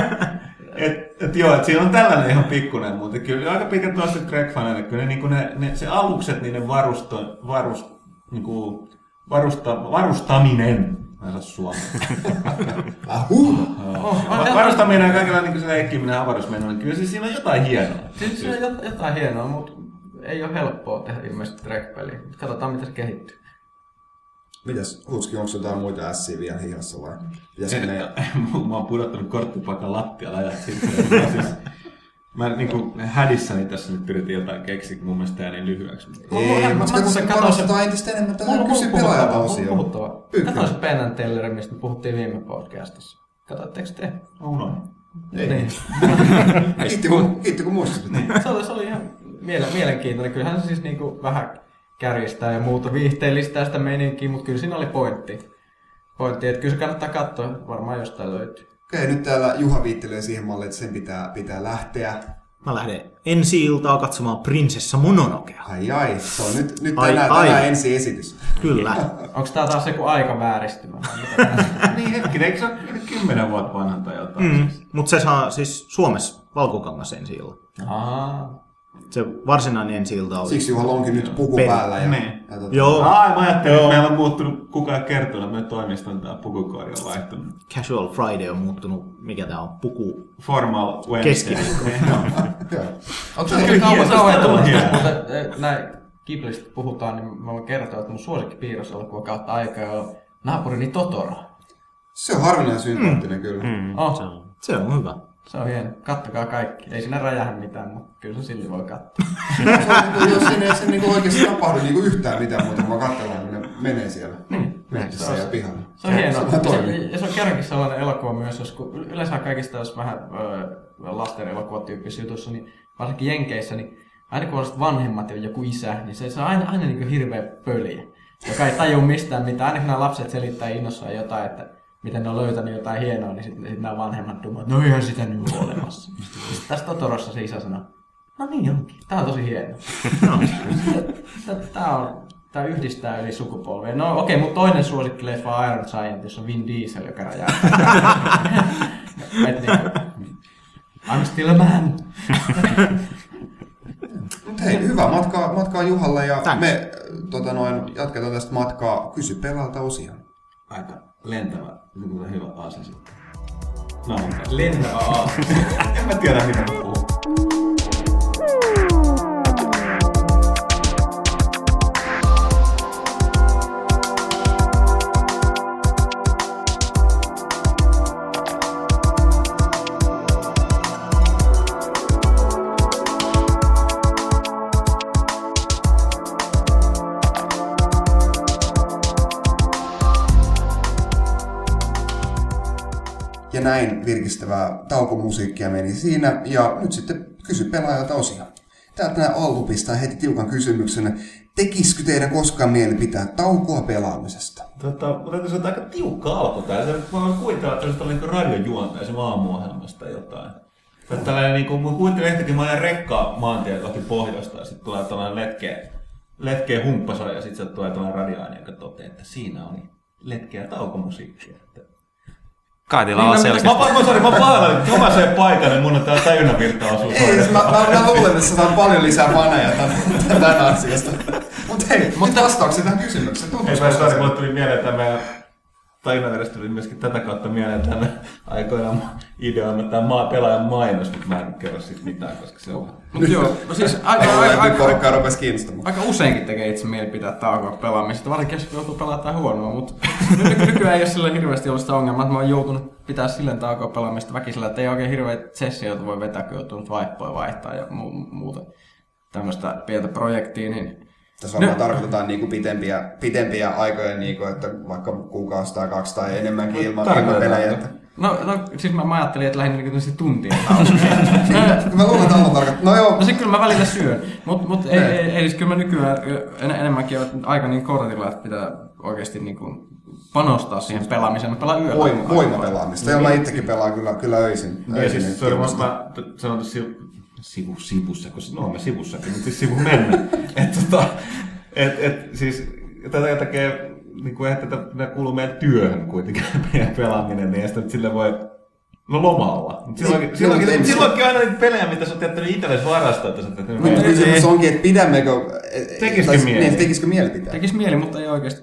Et, et joo, et siinä on tällainen ihan pikkunen, mutta kyllä aika pitkät tuosta Greg-faneille, kyllä ne, niin ne, ne, se alukset, niin ne varusto, varust, niin kuin, varusta, varustaminen, [LAUGHS] mä en saa suomea. Ahu! Oh, Va- varustaminen ja kaikilla niin se leikkiminen ja avaruusmeno, niin kyllä siis siinä on jotain hienoa. Siis se on jot- jotain hienoa, mutta ei ole helppoa tehdä ilmeisesti track-peliä. Katsotaan, miten se kehittyy. Mitäs, Hutski, onko jotain muita ässiä vielä hihassa vai? Pitäisikö ne... [LAUGHS] mä oon pudottanut korttipaikan lattialle ajat sitten. [LAUGHS] Siis, mä niinku hädissäni tässä nyt yritin jotain keksiä, kun mun mielestä niin lyhyeksi. Ei, mutta mä- se panostetaan entistä enemmän tähän kysy pelaajalta osioon. Katsoin se Penn and Teller, mistä puhuttiin viime podcastissa. Katsoitteko te? Unoin. Ei. Niin. [LAUGHS] Kiitti kun, kiitti kun muistutit. se, oli, se oli ihan miele- mielenkiintoinen. Kyllähän se siis niinku vähän kärjistää ja muuta viihteellistää sitä meininkiä, mutta kyllä siinä oli pointti. Pointti, että kyllä se kannattaa katsoa, varmaan jostain löytyy. Okei, nyt täällä Juha viittelee siihen malliin, että sen pitää, pitää lähteä. Mä lähden ensi iltaa katsomaan Prinsessa Mononokea. Ai ai, se on nyt, nyt Ai, tänään, ai. tänään ensi esitys. Kyllä. [LAUGHS] Onko tää taas joku aika vääristymä? [LAUGHS] niin hetkinen, eikö se ole kymmenen vuotta vanha tai jotain? Mm. Mutta se saa siis Suomessa Valkokangas ensi ilta. Aa. Se varsinainen ensi ilta oli. Siksi Juhalla onkin nyt puku Peli. päällä. Ja, Niin. ja tota, Joo, Ai, mä ajattelin, että meillä on muuttunut kukaan kertonut, että meidän toimiston tämä pukukoodi on vaihtunut. Casual Friday on muuttunut, mikä tää on, puku Formal Wednesday. keskiviikko. [LAUGHS] Joo. Onko se Kyllä kauan. Mutta eh, näin Ghiblistä puhutaan, niin mä voin kertoa, että mun suosikkipiirroselokuva kautta aikaa on naapurini Totoro. Se on harvinainen sympaattinen kyllä. Mm, Oh. se on. Se on hyvä. Se on hieno. Kattokaa kaikki. Ei siinä räjähä mitään, mutta kyllä se silti voi katsoa. Se [LAUGHS] on, jos siinä ei se niinku oikeasti tapahdu niinku yhtään mitään muuta, vaan katsellaan, kun ne menee siellä Niin. ja pihalla. Se on hieno. Se vaan toimii. Se, ja se on kerrankin sellainen elokuva myös, jos kun yleensä kaikista jos vähän öö, lasten elokuvatyyppisissä jutussa, niin varsinkin Jenkeissä, niin aina kun on vanhemmat ja joku isä, niin se, se on aina, aina niin hirveä pöliä, joka ei tajua mistään mitään. Aina kun nämä lapset selittää innossaan jotain, että miten ne on löytänyt jotain hienoa, niin sitten sit nämä vanhemmat dummat, no eihän sitä nyt ole olemassa. Sitten tässä Totorossa se isä sanoo, no niin onkin, tää on tosi hieno. [LAUGHS] Tää on Tämä yhdistää yli sukupolvia. No okei, okay, mutta toinen suosikkileffa on Iron Giant, jossa on Vin Diesel, joka rajaa. [LAUGHS] Et niinku, I'm still a man. [LAUGHS] Hei, hyvää matkaa, matkaa Juhalle ja Thanks. me tota noin, jatketaan tästä matkaa Kysy pelaalta osia. Aika lentävä, kuin hyvä asia sitten. No, okay. Lentävä aas. [LAUGHS] en mä tiedä mitä mä näin virkistävää taukomusiikkia meni siinä. Ja nyt sitten kysy pelaajalta osia. Täältä nämä Allu pistää heti tiukan kysymyksen. Tekisikö teidän koskaan mieli pitää taukoa pelaamisesta? Tota, mutta täytyy sanoa, aika tiukka alku tää. Se, mä voin kuvitella, että se on niin radiojuontaisen aamuohjelmasta jotain. Tällainen, niin kuin, mä kuuntelin ehtikin, mä ajan rekkaa maantia kohti pohjoista ja sitten tulee tällainen letkeä, letkeä humppaso ja sitten tulee tällainen radioaine, joka toteaa, että siinä oli letkeä taukomusiikkia. Että... Kaitila Niin, on mä, selkeästi. mä, mä, mä, sorry, mä pahoillani, että mä sen paikan, niin mun on tää tajunnanvirtaosuus. Ei, siis mä, mä, mä luulen, että sä saat paljon lisää faneja tämän, tämän asiasta. Mutta hei, mutta vastauksia tähän kysymykseen. Ei, mä se sorry, se? mulle tuli mieleen tämä tajunnanvirrasta tuli myöskin tätä kautta mieleen tänne aikoinaan ideana tämä maa, pelaajan mainos, mutta mä en kerro siitä mitään, koska se on Mut joo, no siis aika, Aika, aika, aika, aika, porukkaa rupesi kiinnostamaan. aika useinkin tekee itse mieli pitää taukoa pelaamisesta, varsinkin jos joutuu pelaamaan huonoa, mutta [LAUGHS] ny- nykyään ei ole sillä hirveästi ollut sitä ongelmaa, että mä oon joutunut pitää silleen taukoa pelaamista väkisellä, että ei oikein hirveitä sessioita voi vetää, kun joutuu nyt vaippoja vaihtaa ja mu- muuta tämmöistä pientä projektia, niin Tässä varmaan No. tarkoitetaan niinku pitempiä, pitempiä aikoja, niinku, että vaikka kuukausi tai kaksi tai enemmänkin ilman, ilman Tarkoitetaan, pelejä. että- Että... No, no siis mä, mä ajattelin, että lähinnä niin tuntia [LAUGHS] taukoa. Mä luulen, että Allu tarkoittaa. No joo, No se kyllä mä välillä syön, mutta mut ei, Ne. ei, ei, siis kyllä mä nykyään en, enemmänkin ole aika niin kortilla, että pitää oikeasti niin kuin panostaa siihen pelaamiseen. Mä pelaan yöllä. voima, voimapelaamista. Joo, mä itsekin pelaan kyllä, kyllä öisin. Ja öisin siis nyt sorry, mä, ilmasta. Sivu, sivu, sivussa, koska no me sivussakin, mutta siis sivu mennä. että tota, et, et, siis tätä tekee, niin kuin, että tämä kuuluu meidän työhön kuitenkin, [LAUGHS] meidän pelaaminen, niin ja sitten sille voi No lomalla. Silloinkin, Niin, silloinkin, ei- silloinkin aina niitä pelejä, mitä sä oot jättänyt itsellesi varastoon. Että sä oot jättänyt Mutta kysymys onkin, että pidämmekö... Tekisikö tai- mieli? Niin, tekisikö mieli pitää? Tekis mieli, mutta ei oikeasti.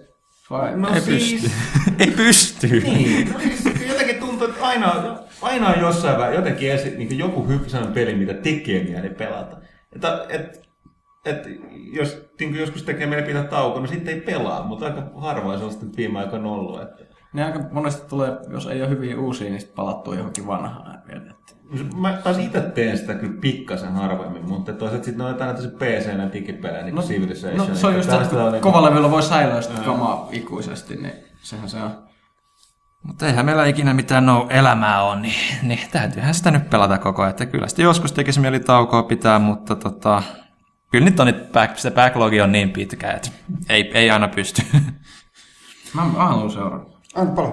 Vai? No Ei siis, pysty. [LAUGHS] Ei pysty. Niin, no siis tuntuu, että aina, aina on jossain vähän jotenkin esi, niin joku sellainen peli, mitä tekee mieli pelata. Että, et, et, jos niin joskus tekee mieli pitää tauko, no sitten ei pelaa, mutta aika harvoin sellaista nyt viime aikoina ollut. Että. Ne aika monesti tulee, jos ei ole hyviä uusia, niin sitten palattuu johonkin vanhaan vielä. Että Mä taas itse teen sitä kyllä pikkasen harvemmin, mutta toisaalta sitten on jotain näitä PC- digipelejä, niin kuin Civilization. no, se on just se, että niin- kovalla levyllä voi säilyä sitä kamaa ikuisesti, niin sehän se on. Mutta eihän meillä ikinä mitään no elämää on, niin, niin täytyyhän sitä nyt pelata koko ajan. Että kyllä sitä joskus tekisi mieli taukoa pitää, mutta tota, kyllä nyt on nyt back, se backlogi on niin pitkä, että ei, ei aina pysty. [LAUGHS] Mä, mä haluan seurata. Anna palaa.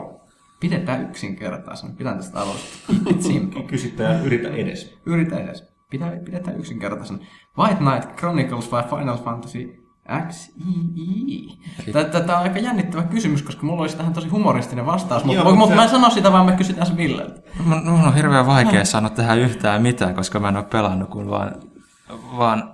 Pidetään yksinkertaisena. Pidän tästä [LAUGHS] simple. Kysyttä ja yritä edes. Yritä edes. Pidä, pidetään yksinkertaisena. White Knight Chronicles vai Final Fantasy XII? Tämä on aika jännittävä kysymys, koska mulla olisi tähän tosi humoristinen vastaus, mutta, Joo, mutta mutta mä en se- sano sitä, vaan me kysytään se Villeltä. Mun, mun on hirveän vaikea sanoa tähän yhtään mitään, koska mä en ole pelannut, kun vaan, vaan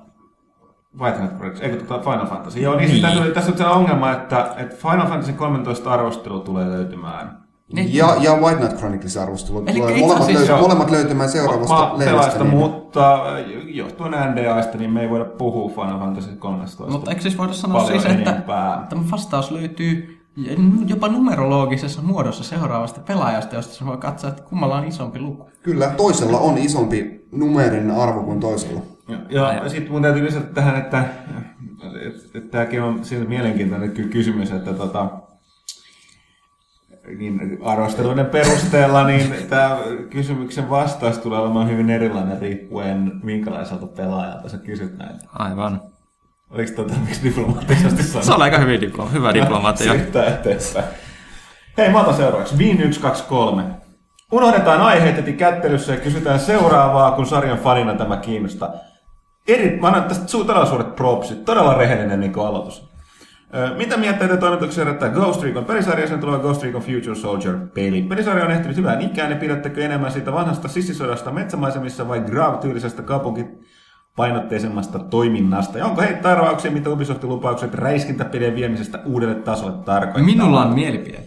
White Knight Chronicles, eikö tota Final Fantasy? Joo, niin, niin. Tässä, tässä on se ongelma, että, että Final Fantasy 13 arvostelu tulee löytymään. Niin. Ja, ja White Knight Chronicles arvostelu Eli tulee itse molemmat, asiassa- löy- molemmat löytymään seuraavasta Ma- lehdestä. niin- mutta johtuen NDAista, niin me ei voida puhua Final Fantasy 13. Mutta eikö siis voida sanoa Paljon siis, että tämä vastaus löytyy jopa numerologisessa muodossa seuraavasta pelaajasta, josta se voi katsoa, että kummalla on isompi luku. Kyllä, toisella on isompi numerinen arvo kuin toisella. Ja, ja sitten mun täytyy lisätä tähän, että, että, että tämäkin on siitä mielenkiintoinen ky- kysymys, että tota, niin arvosteluiden perusteella niin tämä kysymyksen vastaus tulee olemaan hyvin erilainen riippuen minkälaiselta pelaajalta sä kysyt näitä. aivan. Oliko tota miksi diplomaattisesti Se sanoa? on aika hyvin diplo- hyvä diplomatia. Siirtää eteenpäin. Hei, mä otan seuraavaksi. Viin 1, 2, 3. Unohdetaan aiheet heti kättelyssä ja kysytään seuraavaa, kun sarjan fanina tämä kiinnostaa. Eri, mä annan tästä su- todella suuret propsit, todella rehellinen niin aloitus. Mitä mietteitä toimituksia herättää Ghost Recon pelisarja sen tuleva Ghost Recon Future Soldier-peli? Pelisarja on ehtinyt hyvään ikään ja pidättekö enemmän siitä vanhasta sissisodasta metsämaisemissa vai Grav-tyylisestä kaupunkipainotteisemmasta toiminnasta? Ja onko heitä arvauksia, mitä Ubisoftin lupaukset räiskintäpelien viemisestä uudelle tasolle tarkoittaa? Minulla on mielipide.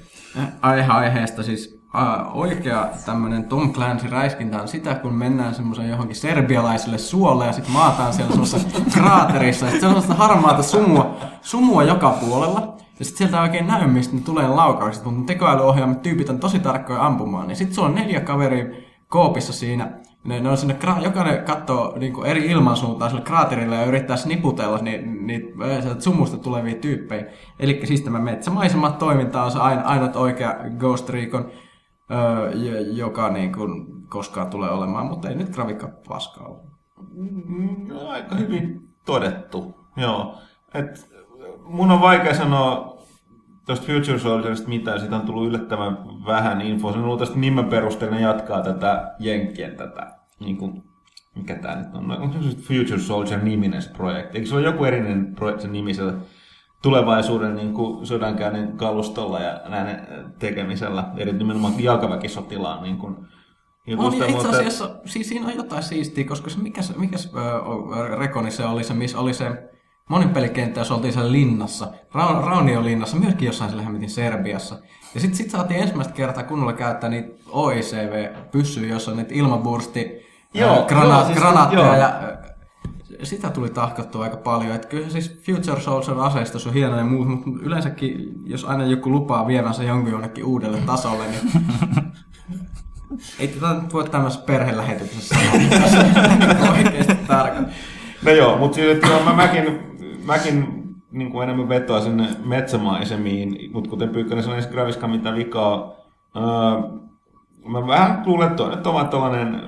Aihe aiheesta siis oikea tämmönen Tom Clancy räiskintä on sitä, kun mennään semmoisen johonkin serbialaiselle suolle ja sitten maataan siellä semmoisessa kraaterissa. Sitten se on semmoista harmaata sumua, sumua joka puolella. Ja sitten sieltä ei oikein näy, mistä ne tulee laukaukset, mutta tekoälyohjaamat tyypit on tosi tarkkoja ampumaan. Niin sitten sulla on neljä kaveria koopissa siinä. Ne, ne on sinne, jokainen katsoo niin eri ilmansuuntaan sille kraaterille ja yrittää sniputella niitä ni, sumusta tulevia tyyppejä. Eli siis tämä metsämaisemat toiminta on se aina, ainut oikea Ghost Recon, öö, joka niin kuin koskaan tulee olemaan, mutta ei nyt grafikka paskaa ole. Mm, aika hyvin todettu. Joo. Et, mun on vaikea sanoa tuosta Future Soldierista mitään, siitä on tullut yllättävän vähän infoa. Se on ollut tästä nimen perusteella, jatkaa tätä Jenkkien tätä, niin kuin, mikä tämä nyt on, onko se Future Soldier-niminen se projekti? Eikö se ole joku erinen projekti, se nimi siellä tulevaisuuden niin kuin sodankäynnin kalustolla ja näiden tekemisellä, eri nimenomaan jalkaväkisotilaan niin kuin, On, ja itse mutta- asiassa siis siinä on jotain siistiä, koska se, mikä, se- mikä se, ö, Rekoni se oli se, missä oli se monipelikenttä, jos oltiin siellä linnassa, Ra- Raunion linnassa, myöskin jossain siellä hemmetin Serbiassa. Ja sitten sit saatiin ensimmäistä kertaa kunnolla käyttää niitä OICV-pyssyjä, jossa on niitä ilmabursti, Joo, ö, grana- joo, siis- granaatteja joo. ja sitä tuli tahkottua aika paljon. Että kyllä siis Future Soldier aseistus on hieno ja muut, mutta yleensäkin, jos aina joku lupaa vievänsä jonkun jonnekin uudelle tasolle, niin [LAUGHS] ei tätä nyt voi tämmöisessä perhelähetyksessä sanoa, [LAUGHS] mitä oikeasti tarkoittaa. No joo, mutta siis, että mä, mäkin, mäkin niin kuin enemmän vetoa sinne metsämaisemiin, mutta kuten Pyykkönen sanoi, ei se grafiska mitään vikaa. Öö, mä vähän luulen, että on, että on tällainen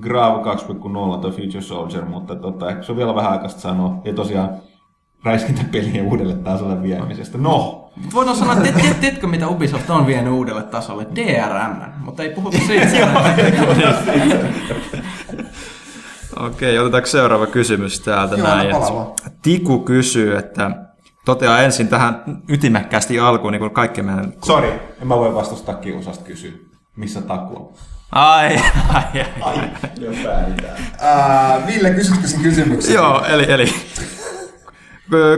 Grav 2.0 toi Future Soldier, mutta tota, ehkä se on vielä vähän aikaista sanoa. Ja tosiaan räiskintäpelien uudelle tasolle viemisestä. No, Mut Voidaan sanoa, että tiedät, tiedät, tiedätkö mitä Ubisoft on vienyt uudelle tasolle? DRM, mutta ei puhuta siitä. [LAUGHS] Okei, otetaanko seuraava kysymys täältä Joo, näin. Tiku kysyy, että toteaa ensin tähän ytimekkäästi alkuun, niin kuin kaikki meidän... sorry, en mä voi vastustaa kiusasta kysyä. Missä taku Ai, ai, ai. Joo, pääditään. Ää, Ville, kysytkö sen kysymyksen? Joo, eli... eli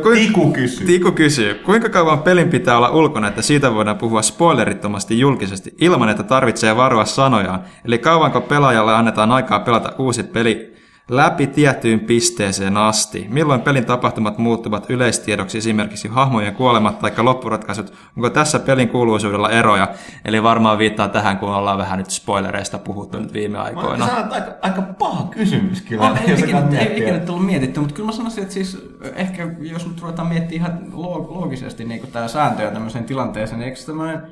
Kuin, Tiku kysyy. Tiku kysyy, kuinka kauan pelin pitää olla ulkona, että siitä voidaan puhua spoilerittomasti julkisesti ilman, että tarvitsee varoa sanojaan? Eli kauanko pelaajalle annetaan aikaa pelata uusi peli läpi tiettyyn pisteeseen asti? Milloin pelin tapahtumat muuttuvat yleistiedoksi esimerkiksi hahmojen kuolemat tai loppuratkaisut? Onko tässä pelin kuuluisuudella eroja? Eli varmaan viittaa tähän, kun ollaan vähän nyt spoilereista puhuttu nyt viime Mä aikoina. että aika, aika paha kysymys kyllä. On, ei, ikinä, ei ikinä tullut mietitty, mutta kyllä mä sanoisin, että siis ehkä jos nyt ruvetaan miettimään ihan loog- loogisesti niin tämä sääntöjä tämmöiseen tilanteeseen, niin eikö se tämmöinen,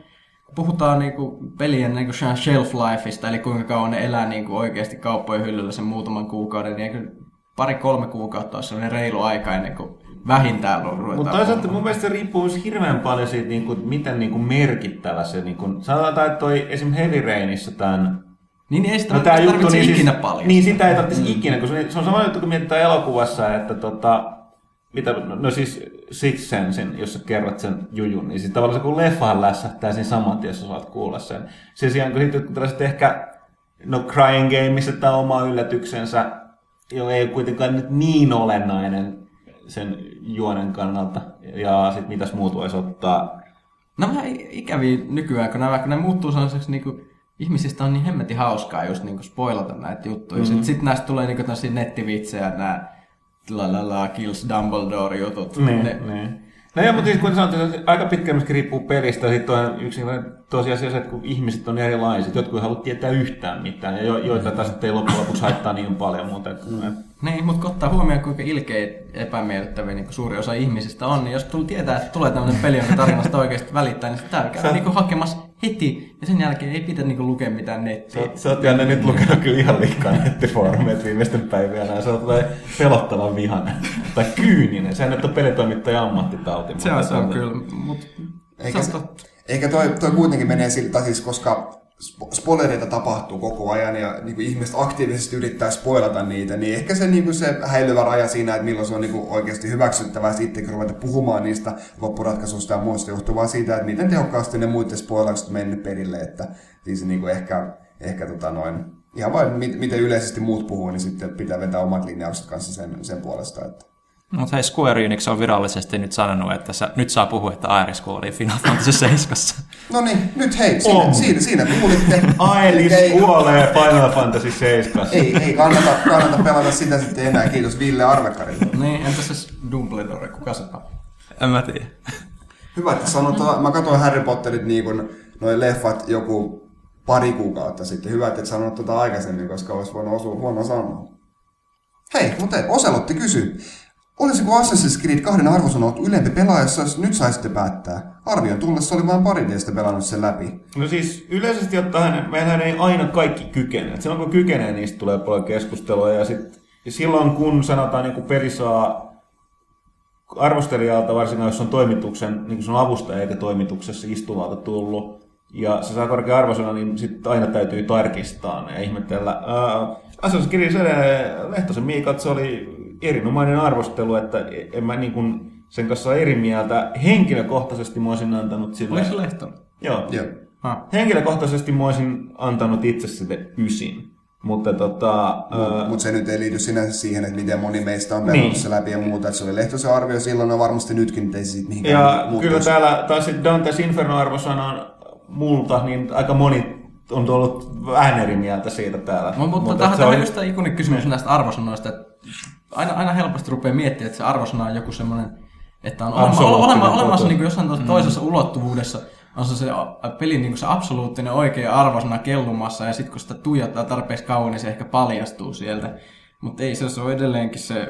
puhutaan niin kuin pelien niin kuin shelf lifeista, eli kuinka kauan ne elää niin kuin oikeasti kauppojen hyllyllä sen muutaman kuukauden, niin eikö pari-kolme kuukautta olisi sellainen reilu aika ennen kuin vähintään ruvetaan Mutta toisaalta mun mielestä se riippuu myös hirveän paljon siitä, niin kuin, miten niin kuin merkittävä se, niin kuin, sanotaan, että toi esim. Heavy Rainissa tämän Niin ei sitä No, tää juttu, niin ikinä siis, paljon. Niin, sitä ei tarvitsisi ikinä, kun se, se on sama juttu, kun mietitään elokuvassa, että tota, mitä, no siis Six Sensin, jos sä kerrot sen jujun, niin siis tavallaan se kun leffahan lässähtää siinä saman tien, jos saat kuulla sen. Sen sijaan, kun sitten tällaiset ehkä, no Crying Game, missä tämä oma yllätyksensä, jo ei kuitenkaan nyt niin olennainen sen juonen kannalta, ja sitten mitäs muut voisi ottaa. No vähän ikäviä nämä, kun ne muuttuu sellaiseksi niinku, ihmisistä on niin hemmetin hauskaa just niinku spoilata näitä juttuja. Mm-hmm. Sitten sit näistä tulee niinku tämmöisiä nettivitsejä, nämä la la la kills Dumbledore jutut. Niin, ne, niin. No joo, mutta siis kun sanotaan, että aika pitkään myöskin riippuu pelistä. Sitten on yksi tosiasia se, että kun ihmiset on erilaiset, jotkut ei halua tietää yhtään mitään, ja jo, joita taas ei loppujen lopuksi haittaa niin paljon. Mutta, mm. Niin, mutta kun ottaa huomioon, kuinka ilkeä epämiellyttäviä niin suuri osa ihmisistä on, niin jos tuli tietää, että tulee tämmöinen peli, jonka tarinasta oikeasti välittää, niin sitä käy niin hakemassa heti, ja sen jälkeen ei pidä niin lukea mitään nettiä. Sä, sä oot Janne nyt lukenut kyllä ihan liikaa nettifoorumeita viimeisten päivien ajan. Sä oot pelottavan vihanen. tai kyyninen. Sehän nyt on pelitoimittajan ammattitauti. Se on, mutta se on kyllä, mutta Eikä, se eikä toi, toi kuitenkin menee siltä, siis koska spoilereita tapahtuu koko ajan ja niin kuin ihmiset aktiivisesti yrittää spoilata niitä, niin ehkä se, niin kuin se häilyvä raja siinä, että milloin se on niin kuin oikeasti hyväksyttävää. Sitten ruveta puhumaan niistä loppuratkaisuista ja muista johtuu vaan siitä, että miten tehokkaasti ne muiden spoilaukset mennyt perille, että siis niin kuin ehkä, ehkä tota noin, ihan vain mit, miten yleisesti muut puhuu, niin sitten pitää vetää omat linjaukset kanssa sen, sen puolesta, että Mutta hei, Square Enix on virallisesti nyt sanonut, että sä, nyt saa puhua, että Aeris kuoli Final Fantasy 7. No niin, nyt hei, siinä, siinä, siinä kuulitte. Aelis Ei- kuolee Final Fantasy 7. Ei, ei kannata, kannata pelata sitä sitten enää. Kiitos Ville Arvekarille. Niin, entäs se Dumbledore, kuka se tappaa? En mä tiedä. Hyvä, että sanoit. Tota, mä katsoin Harry Potterit niin kuin, noin leffat joku pari kuukautta sitten. Hyvä, että et sanonut tota aikaisemmin, koska olisi voinut osua huono sanoa. Hei, mutta Oselotti kysyy. Olisiko Assassin's Creed 2 arvosana ollut ylempi pelaajassa, jos nyt saisitte päättää? Arvion tullessa oli vain pari teistä pelannut sen läpi. No siis yleisesti ottaen meillähän ei aina kaikki kykene. Et silloin kun kykenee, niistä tulee paljon keskustelua. Ja, sit, silloin kun sanotaan, niin kun peli saa arvostelijalta, varsinkin jos on toimituksen, niin se on avustaja eikä toimituksessa istuvalta tullut, ja se saa korkea arvosana, niin sitten aina täytyy tarkistaa ne ja ihmetellä. Uh, Assassin's Creed se, Lehtosen Miikat, se oli erinomainen arvostelu, että en mä niin kun sen kanssa ole eri mieltä. Henkilökohtaisesti mä olisin antanut sille... Oliko se Lehtonen? Joo. Joo. Ah. Henkilökohtaisesti mä olisin antanut itse sille ysin. Mutta tota... ää, Mutta se nyt ei liity sinänsä siihen, että miten moni meistä on pelannut Niin. se läpi ja muuta. Että se oli Lehtosen arvio silloin, ja varmasti nytkin, että ei se siitä mihinkään ja muuttuisi. kyllä täällä taas Dantes Inferno-arvosana on multa, niin aika moni on tullut vähän eri mieltä siitä täällä. Mutta, mutta se tähän, on just tämä ikuinen kysymys näistä arvosanoista, että aina, aina helposti rupeaa miettimään, että se arvosana on joku semmoinen, että on olemassa totuus. niin kuin jossain mm. toisessa ulottuvuudessa, on se, se pelin niin se absoluuttinen oikea arvosana kellumassa, ja sitten kun sitä tuijottaa tarpeeksi kauan, niin se ehkä paljastuu sieltä. Mutta ei se, on edelleenkin se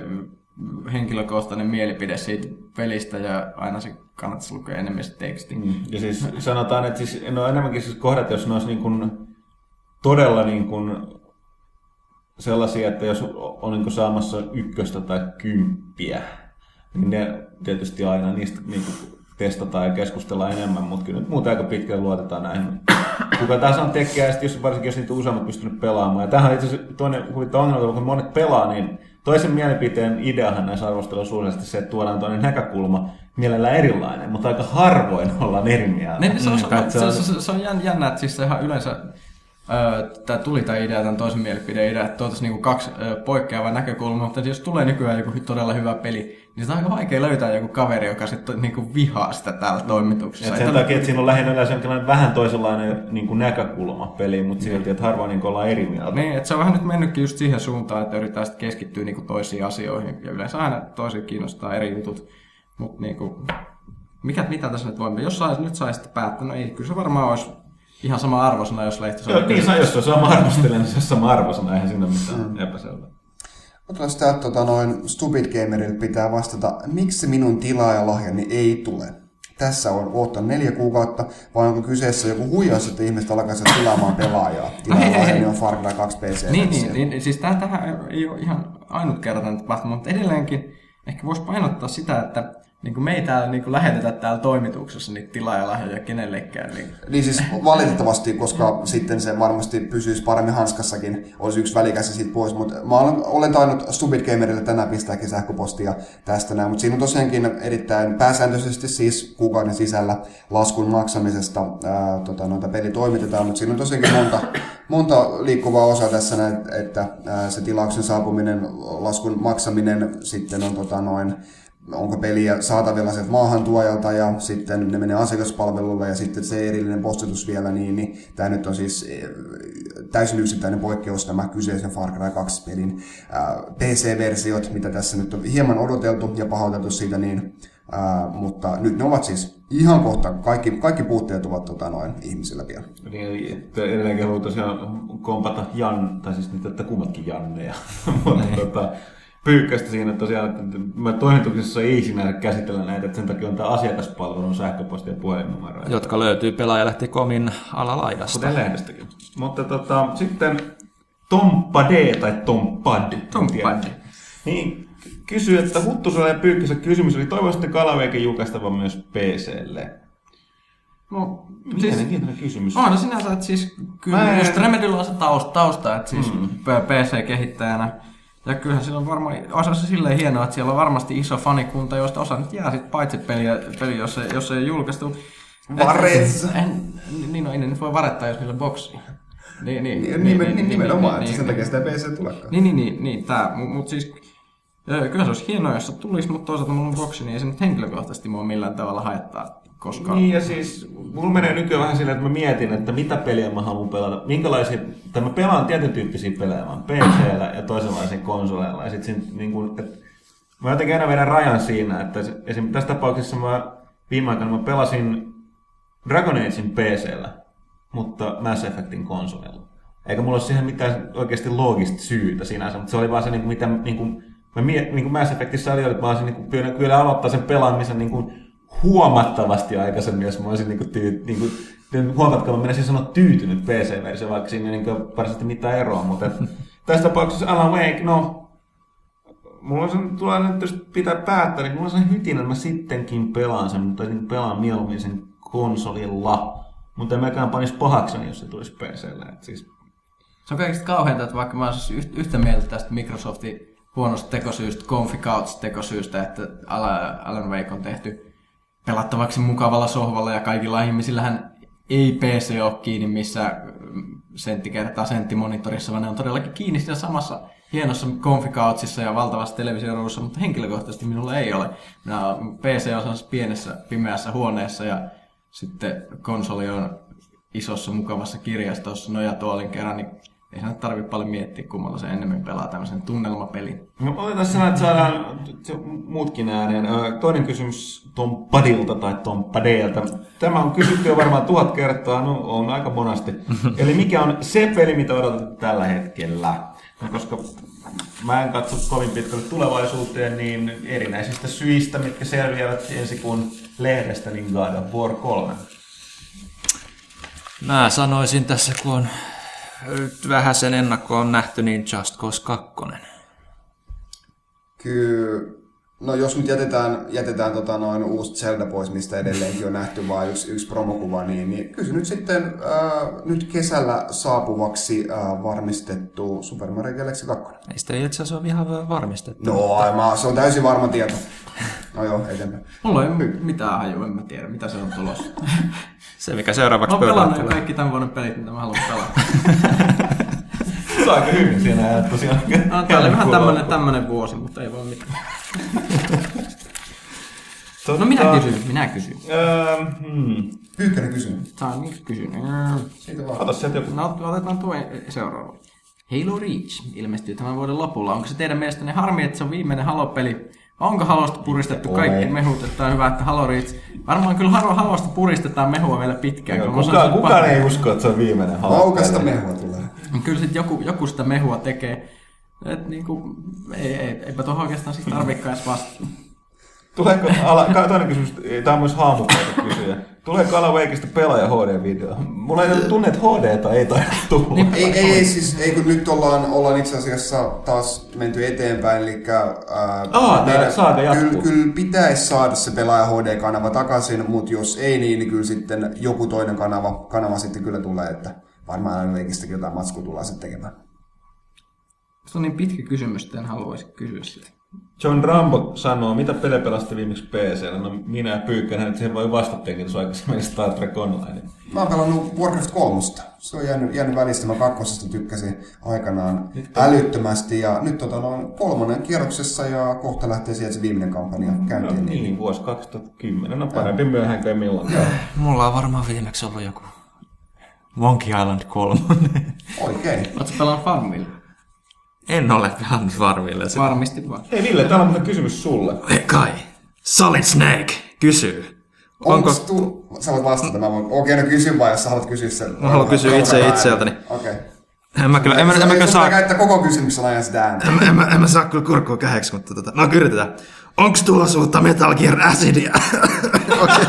henkilökohtainen mielipide siitä pelistä, ja aina se kannattaisi lukea enemmän se teksti. Mm. Ja siis sanotaan, että siis, no enemmänkin siis kohdat, jos ne olisi niin kuin todella niin kuin sellaisia, että jos on niin saamassa ykköstä tai kymppiä, niin ne tietysti aina niistä niin kuin testataan ja keskustellaan enemmän, mutta kyllä nyt muuten aika pitkälle luotetaan näihin. Kuka tahansa on tekijä, jos, varsinkin jos niitä useammat pystynyt pelaamaan. Ja tähän on itse asiassa toinen huvittava ongelma, kun monet pelaa, niin toisen mielipiteen ideahan näissä arvosteluissa on useasti se, että tuodaan toinen näkökulma mielellään erilainen, mutta aika harvoin ollaan eri mieltä. Niin, se, on, se, Mm, on, se, se, se on jän- jännä, että siis se ihan yleensä tämä tuli tämä idea, tämän toisen mielipideen idea, että tuotaisiin niinku kaksi poikkeavaa näkökulmaa, mutta jos tulee nykyään joku todella hyvä peli, niin se on aika vaikea löytää joku kaveri, joka sitten niinku vihaa sitä täällä toimituksessa. Et sen takia, että siinä on lähinnä yleensä jonkinlainen vähän toisenlainen niin kuin näkökulma peliin, mutta silti, että harvoin niin kuin ollaan eri mieltä. Niin, että se on vähän nyt mennytkin just siihen suuntaan, että yritetään sitten keskittyä niinku toisiin asioihin, ja yleensä aina toisia kiinnostaa eri jutut, mutta niinku, mikä, mitä tässä nyt voimme, jos sais, nyt saisitte päättää, no ei, kyllä se varmaan olisi ihan sama arvosana, jos Lehtosen Joo, niin, saa, jos se on sama arvostelu, niin se on sama arvosana, eihän siinä ole mitään mm. epäselvää. Otetaan sitä, että tota, noin Stupid Gamerille pitää vastata, miksi minun tilaajalahjani ei tule? Tässä on odottanut neljä kuukautta, vai onko kyseessä joku huijaus, että ihmiset alkaisivat tilaamaan pelaajaa? Tilaajalahjani on Far Cry 2 PC. Niin, niin, niin, siis tämähän ei ole ihan ainutkertainen tapahtuma, mutta edelleenkin ehkä voisi painottaa sitä, että niin kuin me ei täällä niin kuin lähetetä täällä toimituksessa niitä tilaajalahjoja kenellekään. Niin Niin siis valitettavasti, koska sitten se varmasti pysyisi paremmin hanskassakin, olisi yksi välikäsi siitä pois, mutta mä olen, olen tainnut Stupid Gamerille tänään pistääkin sähköpostia tästä näin, mutta siinä on tosiaankin erittäin pääsääntöisesti siis kuukauden sisällä laskun maksamisesta ää, tota, noita peli toimitetaan, mutta siinä on tosiaankin monta, monta liikkuvaa osaa tässä näin, että ää, se tilauksen saapuminen, laskun maksaminen sitten on tota, noin onko peliä saatavilla sieltä maahantuojalta ja sitten ne menee asiakaspalvelulle ja sitten se erillinen postitus vielä, niin, niin tämä nyt on siis eh, täysin yksittäinen poikkeus nämä kyseisen Far Cry 2 pelin ää, PC-versiot, mitä tässä nyt on hieman odoteltu ja pahoiteltu siitä, niin, ää, mutta nyt ne ovat siis ihan kohta, kaikki, kaikki puutteet ovat tota, noin ihmisillä vielä. Niin, eli että edelleenkin haluan tosiaan kompata Jan, tai siis nyt, että kummatkin Janneja. [LAUGHS] Mutta tota, pyykkäistä siinä että tosiaan, että mä toimituksessa ei sinänsä käsitellä näitä, että sen takia on tämä asiakaspalvelun sähköposti ja puhelinnumero. Jotka löytyy pelaajalehti.comin alalaidasta. Kuten lehdestäkin. Mutta tota, sitten Tomppa D tai Tompad. tiedä. Niin, kysyy, että Huttusella ja Pyykkäsen kysymys oli, toivoisitte Kalaveikin julkaistava myös PClle. No, siis, Mielenkiintoinen kysymys. on sinänsä, että siis kyllä Mä en- just Remedyllä on se tausta, tausta että siis mm. PC-kehittäjänä. Ja kyllähän sillä on varmaan, osa se silleen hienoa, että siellä on varmasti iso fanikunta, joista osa nyt jää sit paitsi peliä, peli, jos, ei, jos ei julkaistu. Varets! Et- en- Niin, no ei ne nyt voi varettaa, jos niillä on boksi. Niin, niin, Niin, niin, niin, nimenomaan, että sen takia sitä PC tulekaan. Niin, niin, niin, niin tää, mutta mut siis kyllä se olisi hienoa, jos se tulisi, mutta toisaalta mulla on boksi, niin ei se nyt henkilökohtaisesti mua millään tavalla haittaa, koska... Niin ja siis, mulla menee nykyään vähän silleen, että mä mietin, että mitä peliä mä haluan pelata. Minkälaisia, tai mä pelaan tietyn tyyppisiä pelejä, oon PCllä ja toisenlaisia konsoleilla. Ja sit siinä, niin kun, että mä jotenkin aina vedän rajan siinä, että esim. tässä tapauksessa mä viime aikoina mä pelasin Dragon Agein PCllä, mutta Mass Effectin konsolilla. Eikä mulla ole siihen mitään oikeasti loogista syytä sinänsä, mutta se oli vaan se, niin mitä niin kuin, mä niin kuin Mass Effectissä oli, että mä olisin niin kuin, kyllä aloittaa sen pelaamisen niin kuin, huomattavasti aikaisemmin, jos mä olisin niin kuin, tyy, niin kuin, niin huomatkaa, mä menisin sanoa tyytynyt PC-versio, vaikka siinä ei niin varsinaisesti mitään eroa, mutta et, [LAUGHS] tässä tapauksessa Alan Wake, no, mulla on sen, tulee nyt jos pitää päättää, niin mulla on sen hytinä, että mä sittenkin pelaan sen, mutta niin pelaan mieluummin sen konsolilla. Mutta en mäkään panisi pahakseni, jos se tulisi PClle. Et siis, Se on kaikista kauheinta, että vaikka mä olisin yht- yhtä mieltä tästä Microsoftin huonosta tekosyystä, Config tekosyystä, että Alan Alan Wake on tehty pelattavaksi mukavalla sohvalla ja kaikilla ihmisillähän ei PC ole kiinni missä sentti kertaa sentti monitorissa, vaan ne on todellakin kiinni siinä samassa hienossa Config ja valtavassa televisioruudussa, mutta henkilökohtaisesti minulla ei ole. Minä PC on pienessä pimeässä huoneessa ja sitten konsoli on isossa mukavassa kirjastossa nojatuolin kerran, niin ei sen tarvitse paljon miettiä, kummalla se ennemmin pelaa tämmöisen tunnelmapelin. no, otetaan sellainen, että saadaan muutkin ääneen. Toinen kysymys Tom Padilta tai Tom Padelta. Tämä on kysytty jo varmaan tuhat kertaa, no on aika monasti. [LAUGHS] Eli mikä on se peli, mitä odotat tällä hetkellä? No, koska mä en katso kovin pitkälle tulevaisuuteen, niin erinäisistä syistä, mitkä selviävät ensi kuun lehdestä, niin God of War 3. Mä sanoisin tässä, kun on nyt vähän sen ennakkoon nähty, niin Just Cause 2. Kyllä, no jos nyt jätetään, jätetään tota noin uusi Zelda pois, mistä edelleenkin on nähty vain yksi, yksi promokuva, niin, niin kyllä se nyt sitten äh, nyt kesällä saapuvaksi äh, varmistettu Super Mario Galaxy 2. Ei sitä itse asiassa ole ihan varmistettu. No, ai, mä, se on täysin varma tieto. No joo, eteenpäin. Mulla ei ole mitään hajua, en mä tiedä, mitä se on tulossa. [LAUGHS] Se, mikä seuraavaksi Mä oon pelannut pöydällä kaikki tämän vuoden pelit, mitä mä haluan pelata. [LAUGHS] Se on aika hyvin siinä ja tosiaan. No, [LAUGHS] tää oli vähän tämmönen, tämmönen vuosi, mutta ei voi mitään. No minä kysyn, minä kysyn. Öö, hmm. Pyykkönen kysymys. Saa niin kysyn. Siitä vaan. Ota sieltä joku. No otetaan tuo seuraava. Halo Reach ilmestyy tämän vuoden lopulla. Onko se teidän mielestänne harmi, että se on viimeinen Halo-peli? Onko Halosta puristettu kaikki mehut, että on hyvä, että Halo Reach... Varmaan kyllä Halo, Halosta puristetaan mehua vielä pitkään. mä Kuka, kukaan ei usko, että se on viimeinen Halo. Laukasta mehua tulee. Kyllä sitten joku, joku sitä mehua tekee. Et niinku, ei, ei, eipä tuohon oikeastaan siis tarvikaan edes vastata. Tuleeko, ala, ka- toinen kysymys, tämä on myös haamukaita kysyjä. Tuleeko Alan Wakeista pelaaja HD-video? Mulla ei ole tunne, että HDta ei taida tulla. Niin, Ei, ei, ei, siis ei kun nyt ollaan, ollaan itse asiassa taas menty eteenpäin, eli ää, Aa, tää saaga jatkuu. kyllä, kyllä pitäisi saada se pelaaja HD-kanava takaisin, mutta jos ei niin, niin kyllä sitten joku toinen kanava, kanava sitten kyllä tulee, että varmaan aina leikistäkin jotain matskua tullaan sitten tekemään. Se on niin pitkä kysymys, että en haluaisi kysyä sitä. John Rambo sanoo, mitä pelejä pelasti viimeksi PCllä? No minä ja Pyykkönen, että siihen voi vastattekin tuossa aikaisemmin Star Trek Online. Mä oon pelannut Warcraft 3. Se on jäänyt, jäänyt välistä. Mä kakkosesta tykkäsin aikanaan älyttömästi. Ja nyt tota, on kolmonen kierroksessa ja kohta lähtee sieltä se viimeinen kampanja No, käyntiin. niin, vuosi 2010. No parempi myöhään kuin ei milloin. Mulla on varmaan viimeksi ollut joku Monkey Island 3. Oikein. Oletko pelannut Farmville? En ole pelannut Farmille. Se... Varmasti vaan. Hei Ville, täällä on muuten kysymys sulle. Kai. Solid Snake kysyy. Onko... Tu... Sä voit vastata. Mä voin... Okei, no kysy vaan, jos sä haluat kysyä sen. Mä haluan kysyä itse itseltäni. Okei. En mä kyllä, en mä, en mä kyllä saa... saa... käyttää koko kysymyksen ajan sitä ääntä. En, en, mä, en mä saa kyllä kurkkua käheksi, mutta tota, no yritetään. Onks tulossa uutta Metal Gear Acidia? [LAUGHS] Okei,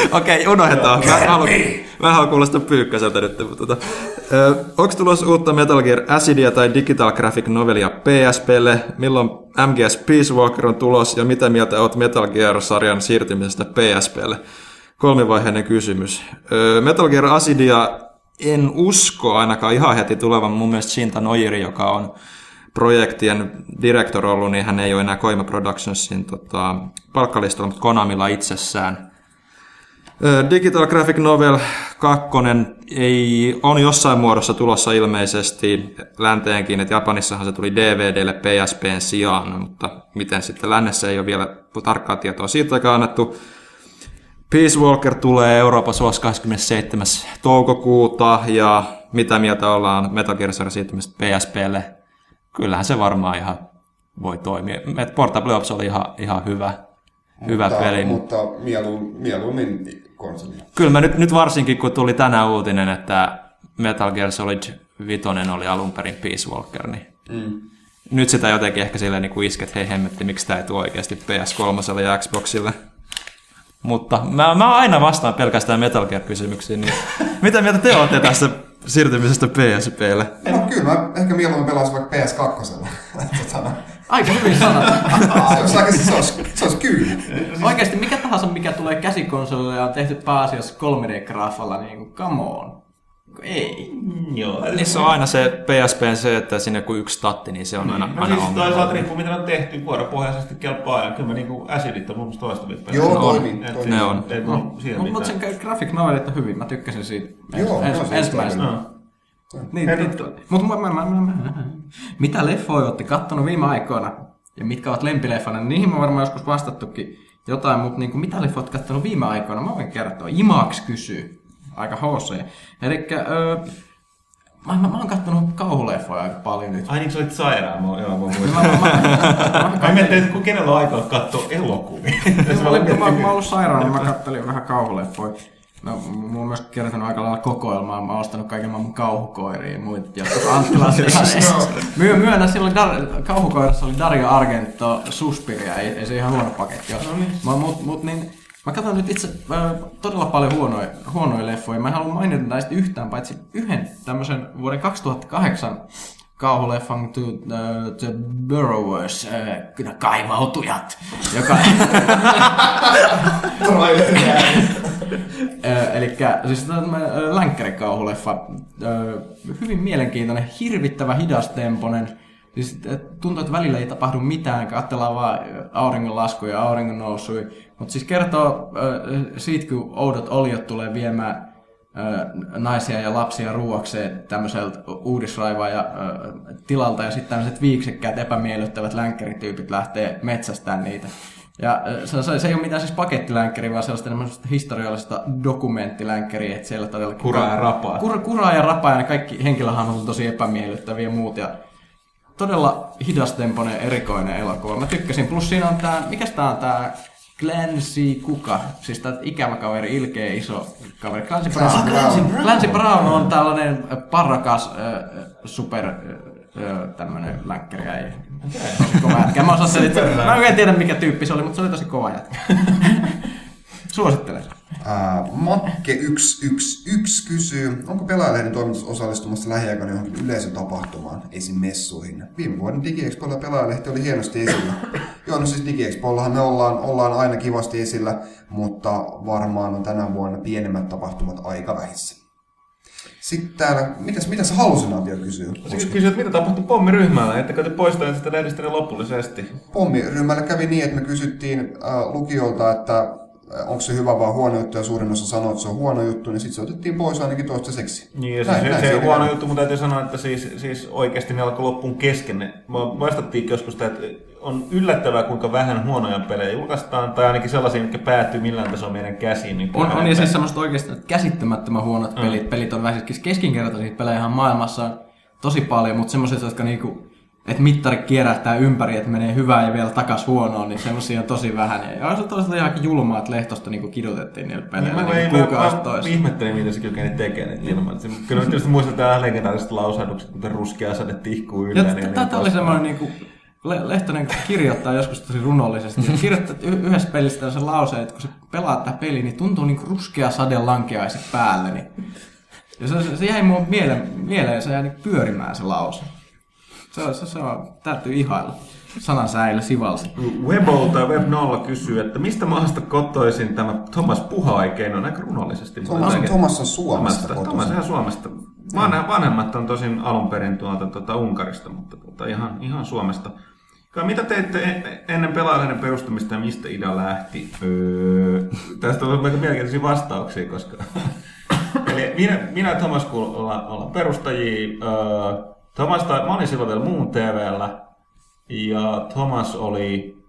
[LAUGHS] Okei, unohdetaan. Mä haluan, mä haluan kuulostaa pyykkäseltä nyt. Mutta, tota, ö, onks tulossa uutta Metal Gear Acidia tai Digital Graphic Novelia PSPlle? Milloin MGS Peace Walker on tulos ja mitä mieltä oot Metal Gear-sarjan siirtymisestä PSPlle? Kolmivaiheinen kysymys. Ö, Metal Gear Acidia en usko ainakaan ihan heti tulevan. Mun mielestä Shinta Nojiri, joka on projektien director ollut, niin hän ei ole enää Koima Productionsin tota, palkkalistalla, mutta Konamilla itsessään. Digital Graphic Novel 2 ei, on jossain muodossa tulossa ilmeisesti länteenkin, että Japanissahan se tuli DVDlle PSPn sijaan, mutta miten sitten lännessä ei ole vielä tarkkaa tietoa siitäkään annettu. Peace Walker tulee Euroopassa ulos 27. toukokuuta ja mitä mieltä ollaan Metal Gear Solid siirtymisestä PSPlle? Kyllähän se varmaan ihan voi toimia. Portable Ops oli ihan, ihan hyvä, hyvä mutta, peli. Mutta mielu, mieluummin konsoli. Kyllä mä nyt, nyt varsinkin, kun tuli tänään uutinen, että Metal Gear Solid 5 oli alun perin Peace Walker, niin Mm. nyt sitä jotenkin ehkä silleen niin isket, että hei hemmetti, miksi tämä ei tule oikeasti PS3 ja Xboxille. Mutta mä, mä aina vastaan pelkästään Metal Gear-kysymyksiin, niin [LAUGHS] mitä mieltä te olette tästä siirtymisestä PSPlle? No kyllä, mä ehkä mieluummin pelasin vaikka PS2. [LAUGHS] tota, Aika hyvin sanottu. [LAUGHS] se olisi aika, se olisi, se olisi kyllä. Oikeasti mikä tahansa, mikä tulee käsikonsolille ja on tehty pääasiassa 3D-graafalla, niin kuin, come on. Ei. Joo. Niissä on aina se PSPn se, että sinne kun yksi statti, niin se on aina, No aina siis ongelma. toisaalta riippuu mitä on tehty, vuoropohjaisesti kelpaa aina. Kyllä mä niinku Acidit on mun mielestä toistavit pelejä. Joo, on. toimii. Ne on. Ei siinä Mutta sen graphic novelit on hyvin, mä tykkäsin siitä Joo, ens, joo, ens, ensimmäisenä. No. Niin, niin, mutta mä, mä, mä, mä, mä, mitä leffoja olette kattonut viime aikoina ja mitkä ovat lempileffana, niin niihin mä varmaan joskus vastattukin jotain, mutta niin kuin, mitä leffoja olette kattonut viime aikoina, mä voin kertoa. Imax kysyy. Aika HC. Eli öö, mä, mä, mä oon kattonut kauhuleffoja aika paljon nyt. Ai niin, sä olit sairaan, mä, joo, mä muistan. Mä, mä, mä, mä, Mä mietin, että kenellä on aikaa katsoa elokuvia. Mä, kun mä, mä oon ollut sairaana, niin mä kattelin vähän kauhuleffoja. No, mulla on myös kertonut aika lailla kokoelmaa. Mä oon ostanut kaiken maailman kauhukoiria ja muita. Jotka Anttilassa ihan Myö, myönnä, silloin Dar- kauhukoirassa oli Dario Argento Suspiria. Ei, ei se ihan huono paketti ole. No Mut, mut niin, mä katson nyt itse äh, todella paljon huonoja, huonoja leffoja. Mä en halua mainita näistä yhtään, paitsi yhden tämmöisen vuoden 2008 kauhuleffan To uh, the Burrowers, uh, kaivautujat, joka, [LAUGHS] Eli siis tämmönen, ö, länkkärikauhuleffa. Hyvin mielenkiintoinen, hirvittävä hidastemponen. Siis tuntuu, että välillä ei tapahdu mitään, katsellaan vaan auringonlaskuja ja auringon nousui. Mutta siis kertoo ö, siitä, kun oudot oliot tulee viemään naisia ja lapsia ruuakseen tämmöiseltä uudisraivaa ja ö, tilalta ja sitten tämmöiset viiksekkäät epämiellyttävät länkkärityypit lähtee metsästään niitä. Ja se, se, ei ole mitään siis pakettilänkkäriä, vaan sellaista historiallista dokumenttilänkkäriä, että siellä todellakin... Kuraa ja rapaa. Kur, kuraa ja rapaa, ja ne kaikki henkilöhahmot on tosi epämiellyttäviä ja muut. Ja todella hidastempoinen, erikoinen elokuva. Mä tykkäsin. Plus siinä on tää, mikä tää on tää Clancy Kuka, siis tää ikävä kaveri, ilkeä iso kaveri. Clancy Brown. Clancy Brown. Clancy Brown on tällainen parrakas äh, super äh, öö, tämmönen länkkäri äijä. Tosi kova jätkä. Mä, osaan mä en tiedä mikä tyyppi se oli, mutta se oli tosi kova jätkä. [LAUGHS] Suosittelen. Ää, Makke111 kysyy, onko pelaajalehden toimitus osallistumassa lähiaikoina johonkin yleisötapahtumaan, esim. messuihin? Viime vuoden DigiExpolla pelaajalehti oli hienosti esillä. Joo, no siis DigiExpollahan me ollaan, ollaan aina kivasti esillä, mutta varmaan on tänä vuonna pienemmät tapahtumat aika vähissä. Sitten täällä, mitäs, mitäs Hallusinaatio kysyy? Sitten kysyt, mitä tapahtui pommiryhmällä, ettekö te poistaneet sitä lehdistä lopullisesti? Pommiryhmällä kävi niin, että me kysyttiin äh, lukijoilta, että onko se hyvä vai huono juttu, ja suurin osa sanoi, että se on huono juttu, niin sitten se otettiin pois ainakin toistaiseksi. Niin, ja Näin- siis näin se, se siinä huono juttu, mutta täytyy sanoa, että siis, siis oikeasti ne alkoi loppuun kesken. Ne- Me vastattiin joskus, sitä, että on yllättävää, kuinka vähän huonoja pelejä julkaistaan, tai ainakin sellaisia, mitkä päättyy millään tasolla meidän käsiin. Niin On, on ja siis semmoista oikeasti käsittämättömän huonot pelit. Pelit on vähän siis keskinkertaisia pelejä maailmassa on tosi paljon, mutta semmoiset, jotka niinku, että mittari kierähtää ympäri, että menee hyvää ja vielä takas huonoon, niin semmoisia on tosi vähän. Ja on se toisaalta ihan julmaa, että lehtosta niinku kidutettiin niillä Niin, peleillä niin mä, kuukausi ihmettelin, miten se kykeni tekemään niitä ilman. Se- Kyllä tietysti muistetaan legendaariset lausahdukset, kuten ruskea sade tihkuu Ja yllä. niin- Tämä niin oli semmoinen niinku, Le- Lehtonen kirjoittaa joskus tosi runollisesti. Ja kirjoittaa yhdessä pelissä sen lauseen, että kun sä pelaat tätä peliä, niin tuntuu niinku ruskea sade lankeaisi päälle. Niin. Ja se, se, se jäi mun mieleen, mieleen se jäi niinku pyörimään se lause. Se, on- se, se on, täytyy ihailla. Sanan säilö sivalsi. Webol tai Web0 kysyy, että mistä maasta kotoisin tämä Thomas Puha oikein on aika runollisesti. Thomas, Thomas on Suomesta Thomas. Thomas ihan Suomesta. Vanhe, vanhemmat on tosin alun perin tuolta tuota Unkarista, mutta tuota, ihan, ihan Suomesta. Kai, Mitä teitte en- ennen pelaajien perustamista ja mistä idea lähti? Öö, tästä on aika mielenkiintoisia vastauksia, koska... [COUGHS] Eli minä, minä ja Thomas ollaan, ollaan perustajia. Öö, Thomas, tai, mä olin silloin vielä muun TVllä. Ja Thomas oli...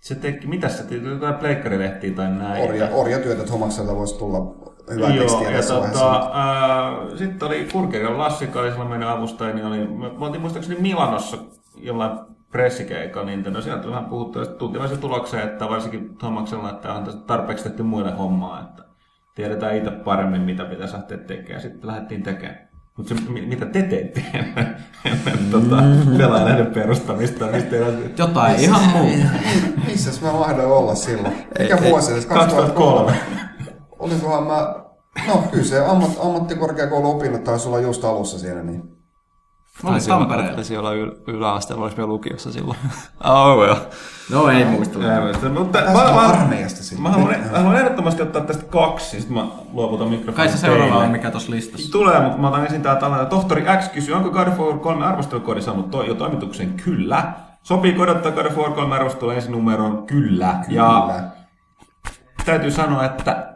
Se teki, mitä se teki? Jotain pleikkarilehtiä tai näin. Orja, orjatyötä Thomakselta voisi tulla hyvää Joo, tekstiä ja tässä tota, vaiheessa. ää, sitten oli Kurkerian Lassi, joka oli silloin meidän avustaja, niin oli, me, me oltiin muistaakseni Milanossa jollain pressikeikalla Nintendo, sieltä vähän puhuttu, ja se tulokseen, että varsinkin Thomaksella, että on tarpeeksi tehty muille hommaa, että tiedetään itse paremmin, mitä pitäisi lähteä tekemään. Sitten lähdettiin tekemään. Mutta se, mitä te teette ennen, [LAUGHS] ennen tota, pelaajalehden perustamista, mistä teillä Jotain ihan muuta. Missäs mä mahdoin olla silloin? Mikä Ei, vuosi edes? 2003. Olikohan mä... No kyllä se ammat, ammattikorkeakouluopinnot taisi olla just alussa siellä, niin... Mä olin Tampereella. Taisi olla yl- yläasteella, olis vielä lukiossa silloin. [LAUGHS] oh, well. No ei muista. Ää, Mutta Taisi mä, mä, mä, haluan, mä haluan ehdottomasti ottaa tästä kaksi, sitten mä luovutan mikrofonin Kai se seuraava on mikä tuossa listassa. Tulee, mutta mä otan ensin tää tällainen. Tohtori X kysyy, onko God of War 3 arvostelukoodi saanut to- jo toimituksen? Kyllä. Sopii odottaa God of War 3 arvostelua ensi numeroon? Kyllä. Ja Kyllä. täytyy sanoa, että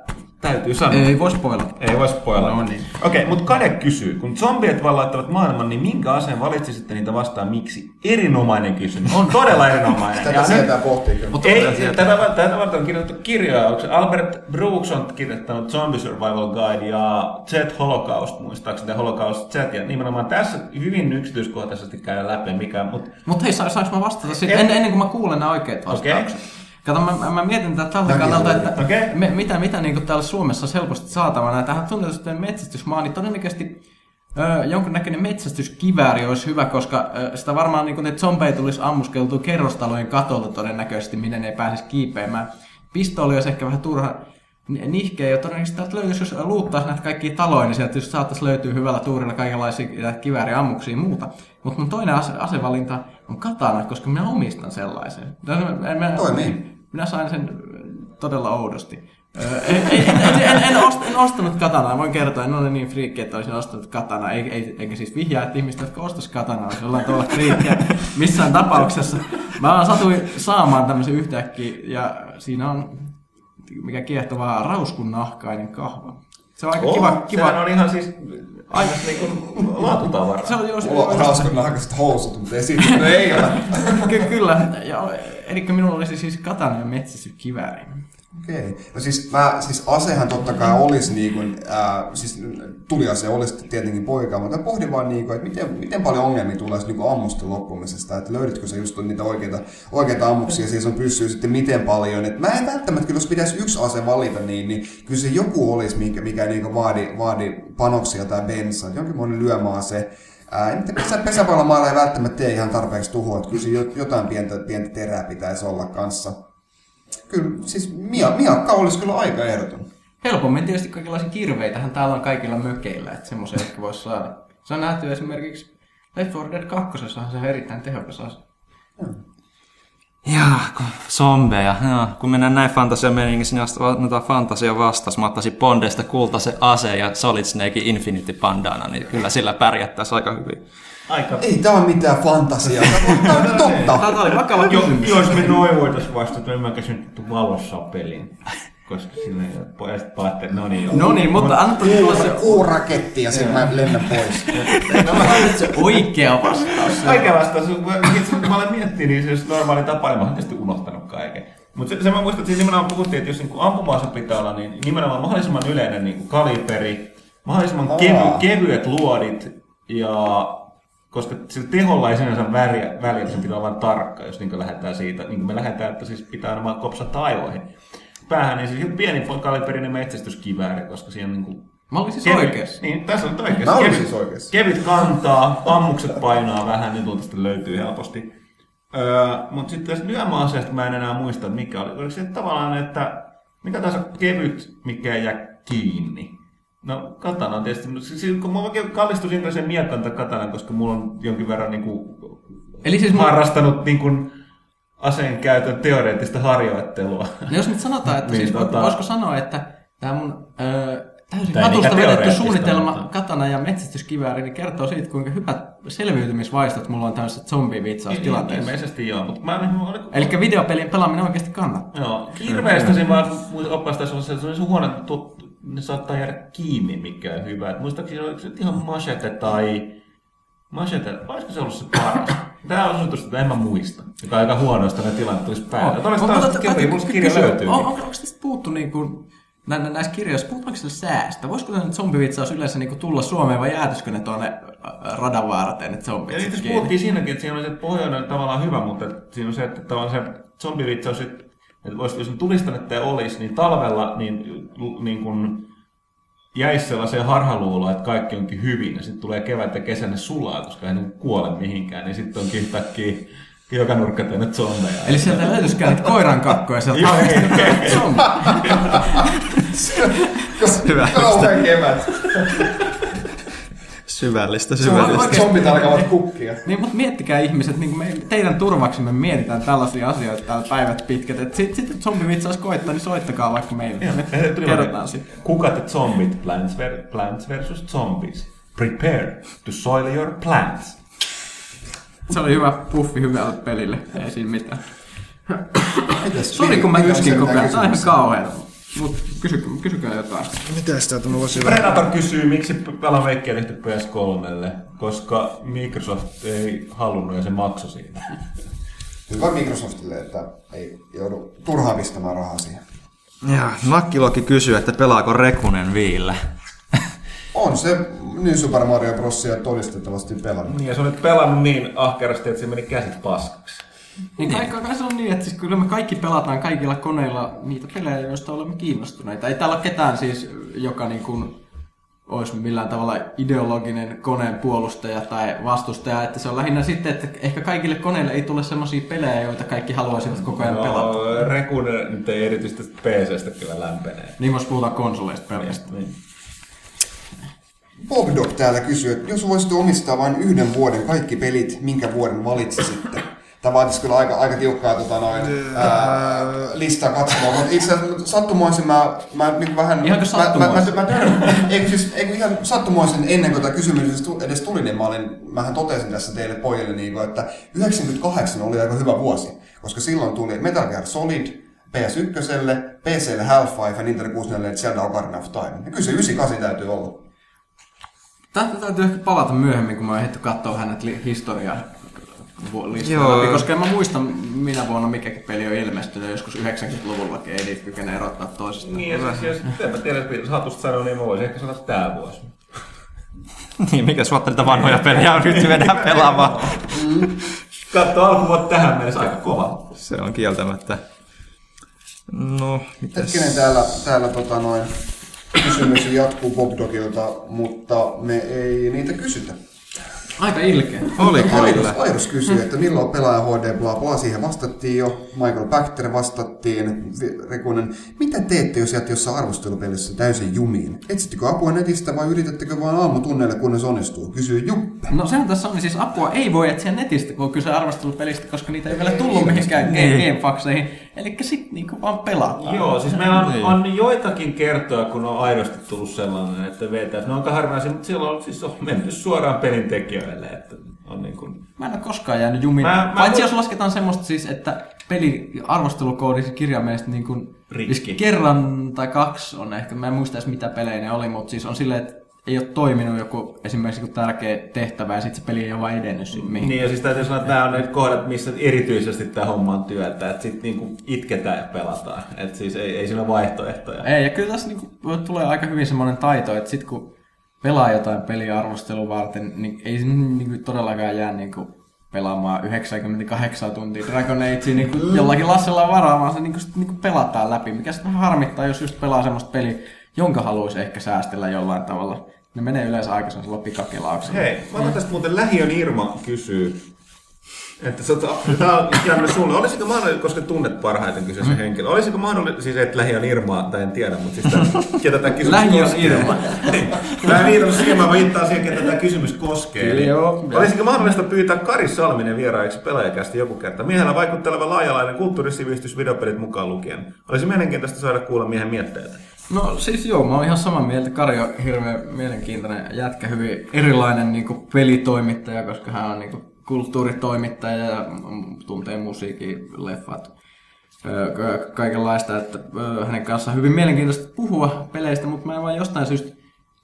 täytyy sanoa. Ei voi spoilata. Ei voi spoilata. No niin. Okei, okay, mutta Kade kysyy, kun zombiet valloittavat maailman, niin minkä aseen valitsisitte niitä vastaan miksi? Erinomainen kysymys. On todella erinomainen. Tätä Ja sieltä pohtii kyllä. Mutta ei, tätä, tätä varten on kirjoitettu kirjoja. Albert Brooks on kirjoittanut Zombie Survival Guide ja Z Holocaust, muistaakseni, Holocaust Z. Ja nimenomaan tässä hyvin yksityiskohtaisesti käydään läpi, mikä... Mut, Mutta hei, sa- saanko mä vastata sit, Et- ennen, kuin mä kuulen nämä oikeat vastaukset? Kato, mä, mä, mä mietin tätä tältä kannalta, että Okei. me, mitä, mitä niin täällä Suomessa olisi helposti saatavana. Tähän tunnetusti metsästysmaa, niin todennäköisesti ö, jonkinnäköinen metsästyskivääri olisi hyvä, koska ö, sitä varmaan niin ne zombeja tulisi ammuskeltua kerrostalojen katolta todennäköisesti, minne ne ei pääsisi kiipeämään. Pistooli olisi ehkä vähän turha ni- nihkeä, ja todennäköisesti täältä löytyisi, jos luuttaisi näitä kaikkia taloja, niin sieltä saattaisi löytyä hyvällä tuurilla kaikenlaisia kivääriammuksia ja muuta. Mutta mun toinen ase- asevalinta on katana, koska minä omistan sellaisen. Toimii. Minä sain sen ö, todella oudosti. En, en, en, en, ost, en ostanut katanaa, voin kertoa, en ole niin friikki, että olisin ostanut katanaa, ei, ei, eikä siis vihjaa, että ihmiset, jotka ostaisi katanaa, olisi jollain tavalla friikkiä missään tapauksessa. Mä vaan satuin saamaan tämmöisen yhtäkkiä, ja siinä on, mikä kiehtovaa, rauskun nahkainen kahva. Se on aika oh, kiva, kiva. Sehän on ihan siis aina niinku laatutavara. Se on jos, Mulla on rauskon nahkaiset housut, mutta ei siitä, no ei ole. Ky- kyllä, ja, eli minulla olisi siis katana ja metsästyskivääri. Okei. No siis, mä, siis asehan totta kai olisi niin kuin, ää, siis tuliase olisi tietenkin poika, mutta pohdin vaan niin kuin, että miten, miten paljon ongelmia tulee niin ammusten loppumisesta, että löydätkö sä just niitä oikeita, oikeita ammuksia, siis on pyssyy sitten miten paljon, että mä en välttämättä, kyllä jos pitäisi yksi ase valita, niin, niin kyllä se joku olisi, mikä, mikä niin vaadi, vaadi panoksia tai bensaa, jonkinlainen lyömäase, Ää, pesä, pesäpallomailla ei välttämättä tee ihan tarpeeksi tuhoa, että kyllä jotain pientä, pientä terää pitäisi olla kanssa. Kyllä, siis mia, miakka olisi kyllä aika ehdoton. Helpommin tietysti kaikenlaisia kirveitähän täällä on kaikilla mökeillä, että semmoisen ehkä voisi saada. Se on nähty esimerkiksi Left 4 Dead 2. Se on erittäin tehokas ase. Jaa, kun zombeja. Joo, kun mennään näin fantasiameningissä, niin annetaan fantasia vastas. Mä ottaisin Bondesta kultaisen ase ja Solid Snake Infinity Bandana, niin kyllä sillä pärjättäisiin aika hyvin. Aika... Ei tää on mitään fantasiaa, tää on totta. Tämä oli vakava Jo, kysymys. jos me noin voitais vastata, niin mä käsin valossa pelin. Koska sinne pojat päättä, no niin. joo. No niin, mutta anna tulla se, Kuuraketti ja sitten mä lennän pois. [LAUGHS] se oikea vastaus. Kaiken vastaus, mä, itse asiassa, mä olen miettinyt, niin se olisi normaali tapa, niin mä olen tietysti unohtanut kaiken. Mutta se, se, mä muistan, että siinä nimenomaan puhuttiin, että jos niin ampuma pitää olla, niin nimenomaan mahdollisimman yleinen niin kaliberi, mahdollisimman kevy, kevyet luodit, ja koska sillä teholla ei sinänsä väliä, väliä sen pitää olla vain tarkka, jos niin lähdetään siitä, niin kuin me lähdetään, että siis pitää vaan kopsata aivoihin. Päähän, niin siis pieni kaliberinen metsästyskivääri, koska siinä on niin kuin Mä olin siis Kevyt- oikeassa. Niin, tässä on oikeassa. Mä olin Kevyt- siis oikeassa. Kevyt kantaa, ammukset painaa vähän, niin tuolta sitten löytyy helposti. Öö, mutta sitten tästä lyömäaseesta mä en enää muista, että mikä oli. Oliko se tavallaan, että mikä taas on kevyt, mikä ei jää kiinni? No katana on tietysti, mutta siis, kun mä oikein kallistuin sen miekkanta katanan, koska mulla on jonkin verran niin kuin, Eli siis mä, harrastanut niin kuin, aseen käytön teoreettista harjoittelua. no jos nyt sanotaan, että [LAUGHS] Niin, siis tota- voisiko sanoa, että tämä mun öö, täysin ei katusta vedetty suunnitelma mutta- katana ja metsästyskivääri niin kertoo siitä, kuinka hyvät selviytymisvaistot mulla on tämmöisessä zombivitsaustilanteessa. Ilmeisesti joo, mutta mä en mä- Eli videopelien pelaaminen oikeasti kannattaa. Joo, vaan oppastaisi olla se, että se on se huono, ne saattaa jäädä kiinni, mikä on hyvä. Et muistaakseni oliko se ihan machete tai... Machete, olisiko se ollut se paras? Tämä on osoitus, että en mä muista. Joka on aika huono, jos tämmöinen tilanne tulisi päälle. Todella Mutta- taas kirja, musta kirja löytyy. on- Onko, tästä puhuttu niin kuin, nä, nä, näissä kirjoissa, puhutaanko sillä säästä? Voisiko tämä zombivitsaus yleensä niin kuin tulla Suomeen vai jäätyisikö ne tuonne äh, radan vaarteen, että Ja zombit itse sit asiassa kiinni? puhuttiin siinäkin, että siinä on se pohjoinen tavallaan hyvä, mutta siinä on se, että tavallaan se zombivitsaus, että vois- jos ne tulistanetta olisi, niin talvella niin, niin kun jäisi sellaiseen harhaluuloon, että kaikki onkin hyvin, ja sitten tulee kevät ja kesä ne sulaa, koska ei kuole mihinkään, niin sitten onkin yhtäkkiä joka nurkka täynnä zombeja. Eli sieltä löytyisikään niitä koiran kakkoja sieltä Joo, zombi. [LAUGHS] Hyvä. Kauhean kevät. Syvällistä, Se on syvällistä. Zombit alkavat kukkia. Niin, mutta miettikää ihmiset, niin me, teidän turvaksi me mietitään tällaisia asioita täällä päivät pitkät. Että sitten sit, zombivitsaus koittaa, niin soittakaa vaikka meille. Me kerrotaan sitten. Kukat ja zombit, plants, ver- plants versus zombies. Prepare to soil your plants. Se oli hyvä puffi hyvälle pelille, ei siinä mitään. Mitäs- Sori kun mä yskin koko ajan, tää on ihan kysymys? Mut kysykää, kysykää jotain. Mitä sitä mä voisin Predator kysyy, miksi Alan Wake tehty PS3, koska Microsoft ei halunnut ja se maksoi siitä. Hyvä Microsoftille, että ei joudu turhaan pistämään rahaa siihen. Ja Nakkiloki kysyy, että pelaako Rekunen viillä. On se New Super Mario Brosia todistettavasti pelannut. Niin, ja se on nyt pelannut niin ahkerasti, että se meni käsit paskaksi. Niin kai, kai se on niin, että siis kyllä me kaikki pelataan kaikilla koneilla niitä pelejä, joista olemme kiinnostuneita. Ei täällä ole ketään siis, joka niin kuin olisi millään tavalla ideologinen koneen puolustaja tai vastustaja. Että se on lähinnä sitten, että ehkä kaikille koneille ei tule semmoisia pelejä, joita kaikki haluaisivat koko ajan pelata. No, Rekunen nyt ei erityisesti PCstä kyllä lämpenee. Niin jos puhutaan konsoleista pelkästään. Niin. Bob Dog täällä kysyy, että jos voisitte omistaa vain yhden vuoden kaikki pelit, minkä vuoden valitsisitte? Tämä vaatisi kyllä aika, aika tiukkaa tota, noin, ää, listaa katsomaan, mutta itse asiassa sattumoisin mä, mä niin vähän... Ihanko mä, mä, mä, sattumoisin? mä, törmään- eikö siis, eikö ihan sattumoisin ennen kuin tämä kysymys edes tu- edes tuli, niin mä olin, mähän totesin tässä teille pojille, niin kuin, että 98 oli aika hyvä vuosi, koska silloin tuli Metal Gear Solid, PS1, PClle Half-Life ja Nintendo 64 Zelda Ocarina of Time. Ja kyllä se 98 täytyy olla. Tätä täytyy ehkä palata myöhemmin, kun mä oon ehditty katsoa hänet li- historiaa listaa Joo. läpi, koska en mä muista minä vuonna mikäkin peli on ilmestynyt, joskus 90-luvullakin ei niitä kykene erottaa toisistaan. Niin, ja siis, jos en mä tiedä, jos hatusta sanoo, niin mä voisin ehkä sanoa tää vuosi. [LAUGHS] niin, mikä suotta niitä vanhoja pelejä on nyt mennään pelaamaan. Katso alkuvuotta tähän mennessä aika kova. Se on kieltämättä. No, mitäs? Hetkinen täällä, täällä tota noin, kysymys jatkuu Bob Dogilta, mutta me ei niitä kysytä. Aika ilkeä. Oli kyllä. Airus, kysyi, että milloin pelaaja HD bla bla, siihen vastattiin jo. Michael Bacter vastattiin. Rekunen, mitä teette, jos jäät jossain arvostelupelissä täysin jumiin? Etsittekö apua netistä vai yritättekö vain aamutunneille, kunnes onnistuu? Kysyy Juppe. No sehän tässä on, siis apua ei voi etsiä netistä, kun on kyse arvostelupelistä, koska niitä ei vielä tullut mihinkään Niin. Eli sit niinku vaan pelataan. Joo, siis meillä on, Niin. on joitakin kertoja, kun on aidosti tullut sellainen, että vetää. Ne on aika harvinaisia, mutta silloin on, siis on menty suoraan pelin tekijöille. Että on niin kuin... Mä en ole koskaan jäänyt jumiin. Mä- mä Paitsi muist- jos lasketaan semmoista siis, että peli arvostelukoodi kirjaimellisesti niin kuin Rikki. kerran tai kaksi on ehkä, mä en muista edes mitä pelejä ne oli, mutta siis on silleen, että ei ole toiminut joku esimerkiksi joku tärkeä tehtävä ja sitten se peli ei ole vaan edennyt sinne mihin. Niin ja siis täytyy sanoa, että nämä on ne kohdat, missä erityisesti tämä homma on työtä, että sitten niinku itketään ja pelataan. Että siis ei, ei siinä ole vaihtoehtoja. Ei, ja kyllä tässä niinku tulee aika hyvin semmoinen taito, että sit kun pelaa jotain peliä arvostelua varten, niin ei se niinku todellakaan jää niinku pelaamaan 98 tuntia Dragon Agea niinku jollakin lassella varaa, vaan se niinku, sit niinku pelataan läpi, mikä sitten vähän harmittaa, jos just pelaa semmoista peliä, jonka haluaisi ehkä säästellä jollain tavalla. Ne menee yleensä aika sellaisella pikakelauksella. Hei, mä otan tästä muuten Lähiön Irma kysyy, että sä oot- tää on Janne sulle, olisiko mahdollista, koska tunnet parhaiten kyseisen henkilön, olisiko mahdollista, siis et Lähiön Irmaa, tai en tiedä, mutta siis tää, ketä tämä kysymys Lähiön koskee. Irma. [LAUGHS] Mä en viitannut siihen, mä viittaan siihen, ketä tämä kysymys koskee. Eli Joo, olisiko mahdollista pyytää Kari Salminen vieraaksi pelaajakästi joku kerta? Miehellä vaikutteleva laajalainen kulttuurisivistys videopelit mukaan lukien. Olisi mielenkiintoista saada kuulla miehen mietteitä. No siis joo, mä oon ihan samaa mieltä. Kari on hirveän mielenkiintoinen jätkä, hyvin erilainen niin kuin pelitoimittaja, koska hän on niin kuin kulttuuritoimittaja ja tuntee musiikin, leffat, ka- kaikenlaista. Että hänen kanssaan hyvin mielenkiintoista puhua peleistä, mutta mä en vaan jostain syystä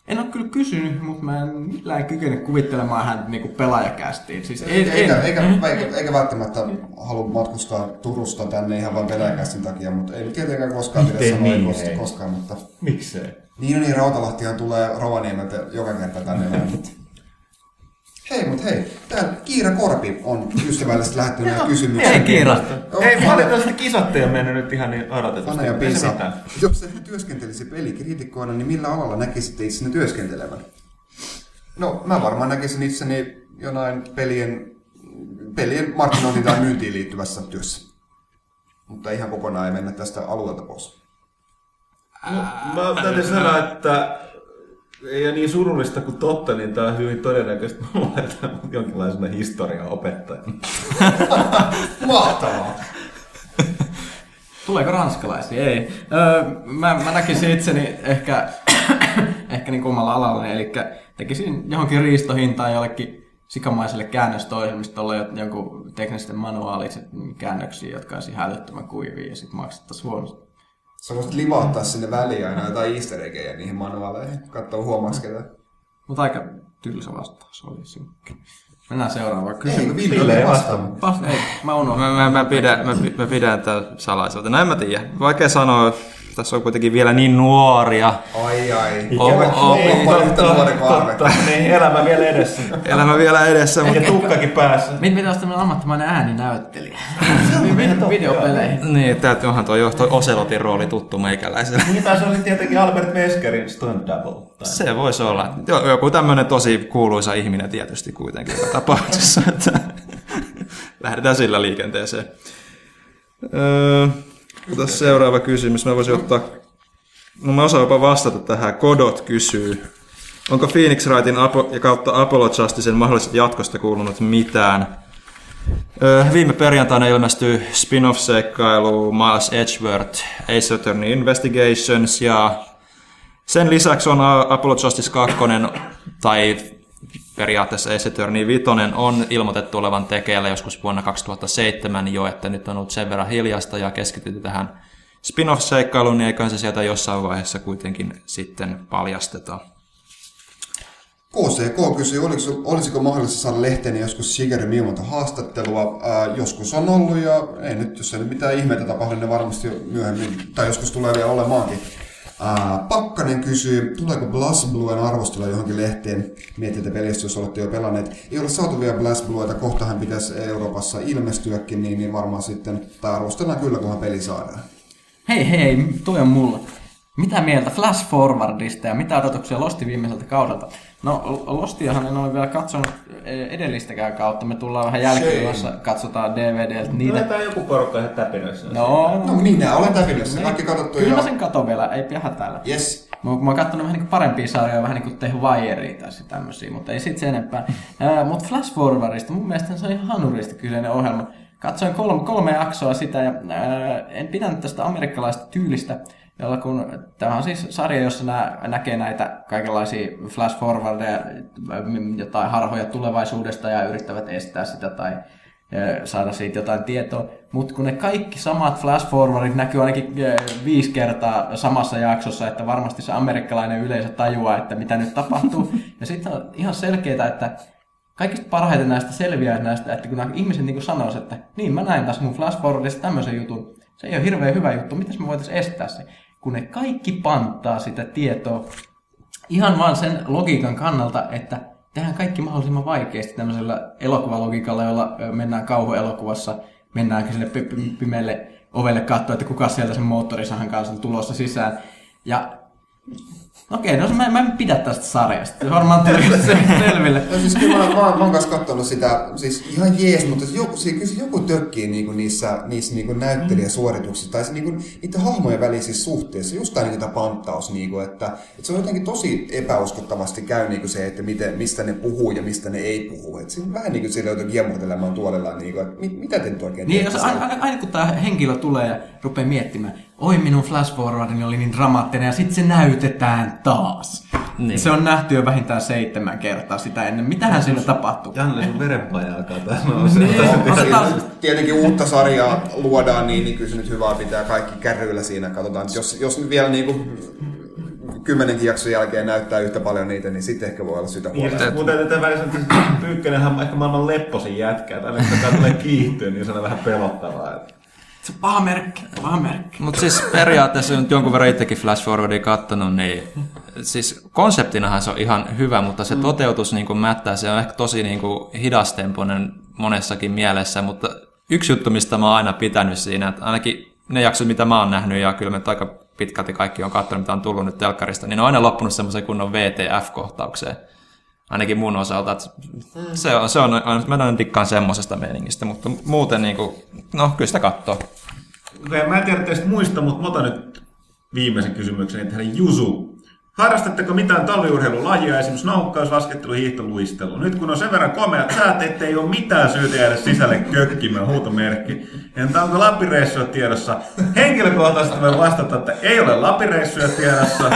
en ole kyllä kysynyt, mutta mä en millään kykene kuvittelemaan häntä niinku pelaajakästiin. Siis ei, Eikä, ei, eikä, eikä, eikä välttämättä halua matkustaa Turusta tänne ihan vain pelaajakästin takia, mutta ei tietenkään koskaan pidä sanoa, niin, ei? koskaan, mutta... Miksei? Niin, no niin, Rautalahtihan tulee Rovaniemeltä joka kerta tänne mutta... [LAUGHS] Hei, mutta hei, tää Kiira Korpi on ystävällisesti lähettänyt näitä kysymyksiä. Hei, Kiira. Joo, Ei, fane- valitettavasti kisat ei ole mennyt nyt ihan niin odotetusti. Ja se Pisa. Jos ette työskentelisi pelikriitikkoina, niin millä alalla näkisitte itsenne työskentelevän? No, mä varmaan näkisin itseni jonain pelien, pelien markkinointiin tai myyntiin liittyvässä työssä. Mutta ihan kokonaan ei mennä tästä alueelta pois. Mä täytyy sanoa, että ei ole niin surullista kuin totta, niin tämä on hyvin todennäköistä, mä laitan jonkinlaisena historian opettajana. [LAUGHS] Mahtavaa! Tuleeko ranskalaisia? Ei. Öö, mä, mä näkisin itseni ehkä, [COUGHS] ehkä niin omalla alallani, eli tekisin johonkin riistohintaan jollekin sikamaiselle käännöstoimistolle jonkun teknisten manuaaliset käännöksiä, jotka olisi ihan älyttömän kuivia ja sitten maksettaisiin huonosti. Sä voisit livauttaa sinne väliin aina jotain easter eggejä niihin manuaaleihin. Katsoa huomaaks ketä. Mutta aika tylsä vastaus oli synkkä. Mennään seuraavaan Ei, kysymykseen. kun Ville ei vastannut. Vasta, ei, mä unohdin. Mä, mä, mä, pidän, mä, mä pidän tätä salaisuutta. Näin mä tiedän. Vaikea sanoa, tässä on kuitenkin vielä niin nuoria. Ai ai. Ikävä. Oh, oh, Niin, oh, nuori niin elämä vielä edessä. Elämä vielä edessä, mutta... Ja tukkakin päässä. Mit, mitä olisi tämmöinen ammattimainen ääninäyttelijä? Video- Videopeleihin. Niin, että onhan tuo jo toi Oselotin rooli tuttu meikäläiselle. Niin taas oli tietenkin Albert Weskerin Stunt Double. Tai... Se voisi olla. Jo- Joku tämmöinen tosi kuuluisa ihminen tietysti kuitenkin joka tapauksessa. Että lähdetään sillä liikenteeseen. Öö, otas seuraava kysymys. Mä voisin ottaa... No mä osaan jopa vastata tähän. Kodot kysyy. Onko Phoenix Wrightin Apo- ja kautta Apollo Justicen mahdollisesta jatkosta kuulunut mitään? Öö, viime perjantaina ilmestyi spin-off-seikkailu Miles Edgeworth Ace Attorney Investigations ja sen lisäksi on Apollo Justice 2 tai periaatteessa Ace Attorney 5 on ilmoitettu olevan tekeillä joskus vuonna 2007 jo, että nyt on ollut sen verran hiljasta ja keskitytty tähän spin-off-seikkailuun, niin eiköhän se sieltä jossain vaiheessa kuitenkin sitten paljasteta. KCK kysyy, olisiko, olisiko mahdollista saada lehteen joskus Shigeru Miyamoto haastattelua. Ää, joskus on ollut ja ei nyt, jos ei nyt mitään ihmeitä tapahdu, niin varmasti myöhemmin, tai joskus tulee vielä olemaankin. Pakkanen kysyy, tuleeko BlazBluen arvostella johonkin lehteen? Mietitte pelistä, jos olette jo pelanneet. Ei ole saatu vielä BlazBlueta, kohtahan pitäisi Euroopassa ilmestyäkin, niin, niin varmaan sitten, tai arvostellaan kyllä, kunhan peli saadaan. Hei hei, toi on mulla. Mitä mieltä Flash Forwardista ja mitä odotuksia Losti viimeiseltä kaudelta? No Lostiahan en ole vielä katsonut eh, edellistäkään kautta. Me tullaan vähän jälkeen, katsotaan DVDltä niitä. Niitä joku porukka ihan täpinöissä. No, No minä olen täpinössä. Kaikki katsottu kyllä jo. mä sen katon vielä, ei hätäällä. Yes. Mä, mä oon katsonut vähän niin parempia sarjoja, vähän niin kuin The Wirea tai sit tämmösiä, mutta ei sit sen enempää. Ää, mutta Flash Forwardista, mun mielestä se on ihan hanurista kyseinen ohjelma. Katsoin kolme, kolme jaksoa sitä ja ää, en pitänyt tästä amerikkalaista tyylistä, jolla kun tämä on siis sarja, jossa nää, näkee näitä kaikenlaisia flash forwardeja, jotain harhoja tulevaisuudesta ja yrittävät estää sitä tai saada siitä jotain tietoa. Mutta kun ne kaikki samat flash forwardit näkyy ainakin viisi kertaa samassa jaksossa, että varmasti se amerikkalainen yleisö tajuaa, että mitä nyt tapahtuu. Ja sitten on ihan selkeää, että kaikista parhaiten näistä selviää näistä, että kun ihmiset niin sanois, että niin mä näin tässä mun flash forwardissa tämmöisen jutun, se ei ole hirveän hyvä juttu, mitäs me voitaisiin estää se? Kun ne kaikki panttaa sitä tietoa ihan vaan sen logiikan kannalta, että tehdään kaikki mahdollisimman vaikeasti tämmöisellä elokuvalogiikalla, jolla mennään kauhuelokuvassa, mennäänkin pi- pimeälle ovelle katsoa, että kuka sieltä sen moottorisahan kanssa on tulossa sisään. Ja okei, no mä, mä en pidä tästä sarjasta. Se varmaan tuli [LAUGHS] se selville. No siis kyllä mä, mä, mä oon kanssa katsonut sitä, siis ihan jees, mutta joku, se, kyllä se joku tökkii niinku niissä, niissä niinku näyttelijäsuorituksissa tai se niinku, niiden hahmojen välisissä suhteissa, just tämä niinku panttaus, niinku, että, että, se on jotenkin tosi epäuskottavasti käy niinku se, että miten, mistä ne puhuu ja mistä ne ei puhu. Et siinä vähän niinku sillä joutuu kiemurtelemaan tuolella, niinku, että mit, mitä te nyt oikein Niin, jos siellä? aina, aina, aina kun tämä henkilö tulee ja rupeaa miettimään, oi minun flash forwardini oli niin dramaattinen ja sitten se näytetään taas. Niin. Se on nähty jo vähintään seitsemän kertaa sitä ennen. Mitähän siinä tapahtuu? Janne, sun verenpaine alkaa taas [LAUGHS] Niin, nousta. Tietenkin uutta sarjaa luodaan, niin, niin kyllä se nyt hyvää pitää kaikki kärryillä siinä. Katsotaan, että jos, jos nyt vielä niin kuin kymmenenkin jakson jälkeen näyttää yhtä paljon niitä, niin sitten ehkä voi olla syytä Niin, huolella. ja mun täytyy tämän välissä, että Pyykkönenhän on ehkä maailman lepposin jätkä. Tällä kun tulee kiihtyä, niin se on vähän pelottavaa. että- Se on paha merkki, paha merkki. Mutta siis periaatteessa nyt jonkun verran itsekin Flash Forwardia kattonut, niin siis konseptinahan se on ihan hyvä, mutta se toteutus niin kuin mättää, se on ehkä tosi niin kuin hidastempoinen monessakin mielessä, mutta yksi juttu, mistä mä oon aina pitänyt siinä, että ainakin ne jaksot, mitä mä oon nähnyt, ja kyllä me aika pitkälti kaikki on katsonut, mitä on tullut nyt telkkarista, niin ne on aina loppunut semmoisen kunnon VTF-kohtaukseen. Ainakin mun osalta. Että se on, se on, mä aina dikkaan semmosesta meiningistä, mutta muuten niin kuin, no kyllä sitä katsoo. Mä en tiedä teistä muista, mutta mä otan nyt viimeisen kysymyksen tähän Jusu. Harrastatteko mitään talviurheilulajia, esimerkiksi naukkaus, laskettelu, hiihto, luistelu? Nyt kun on sen verran komeat säät, ettei ole mitään syytä jäädä sisälle kökkimään, huutomerkki. Entä onko lapireissuja tiedossa? Henkilökohtaisesti voi vastata, että ei ole lapireissuja tiedossa.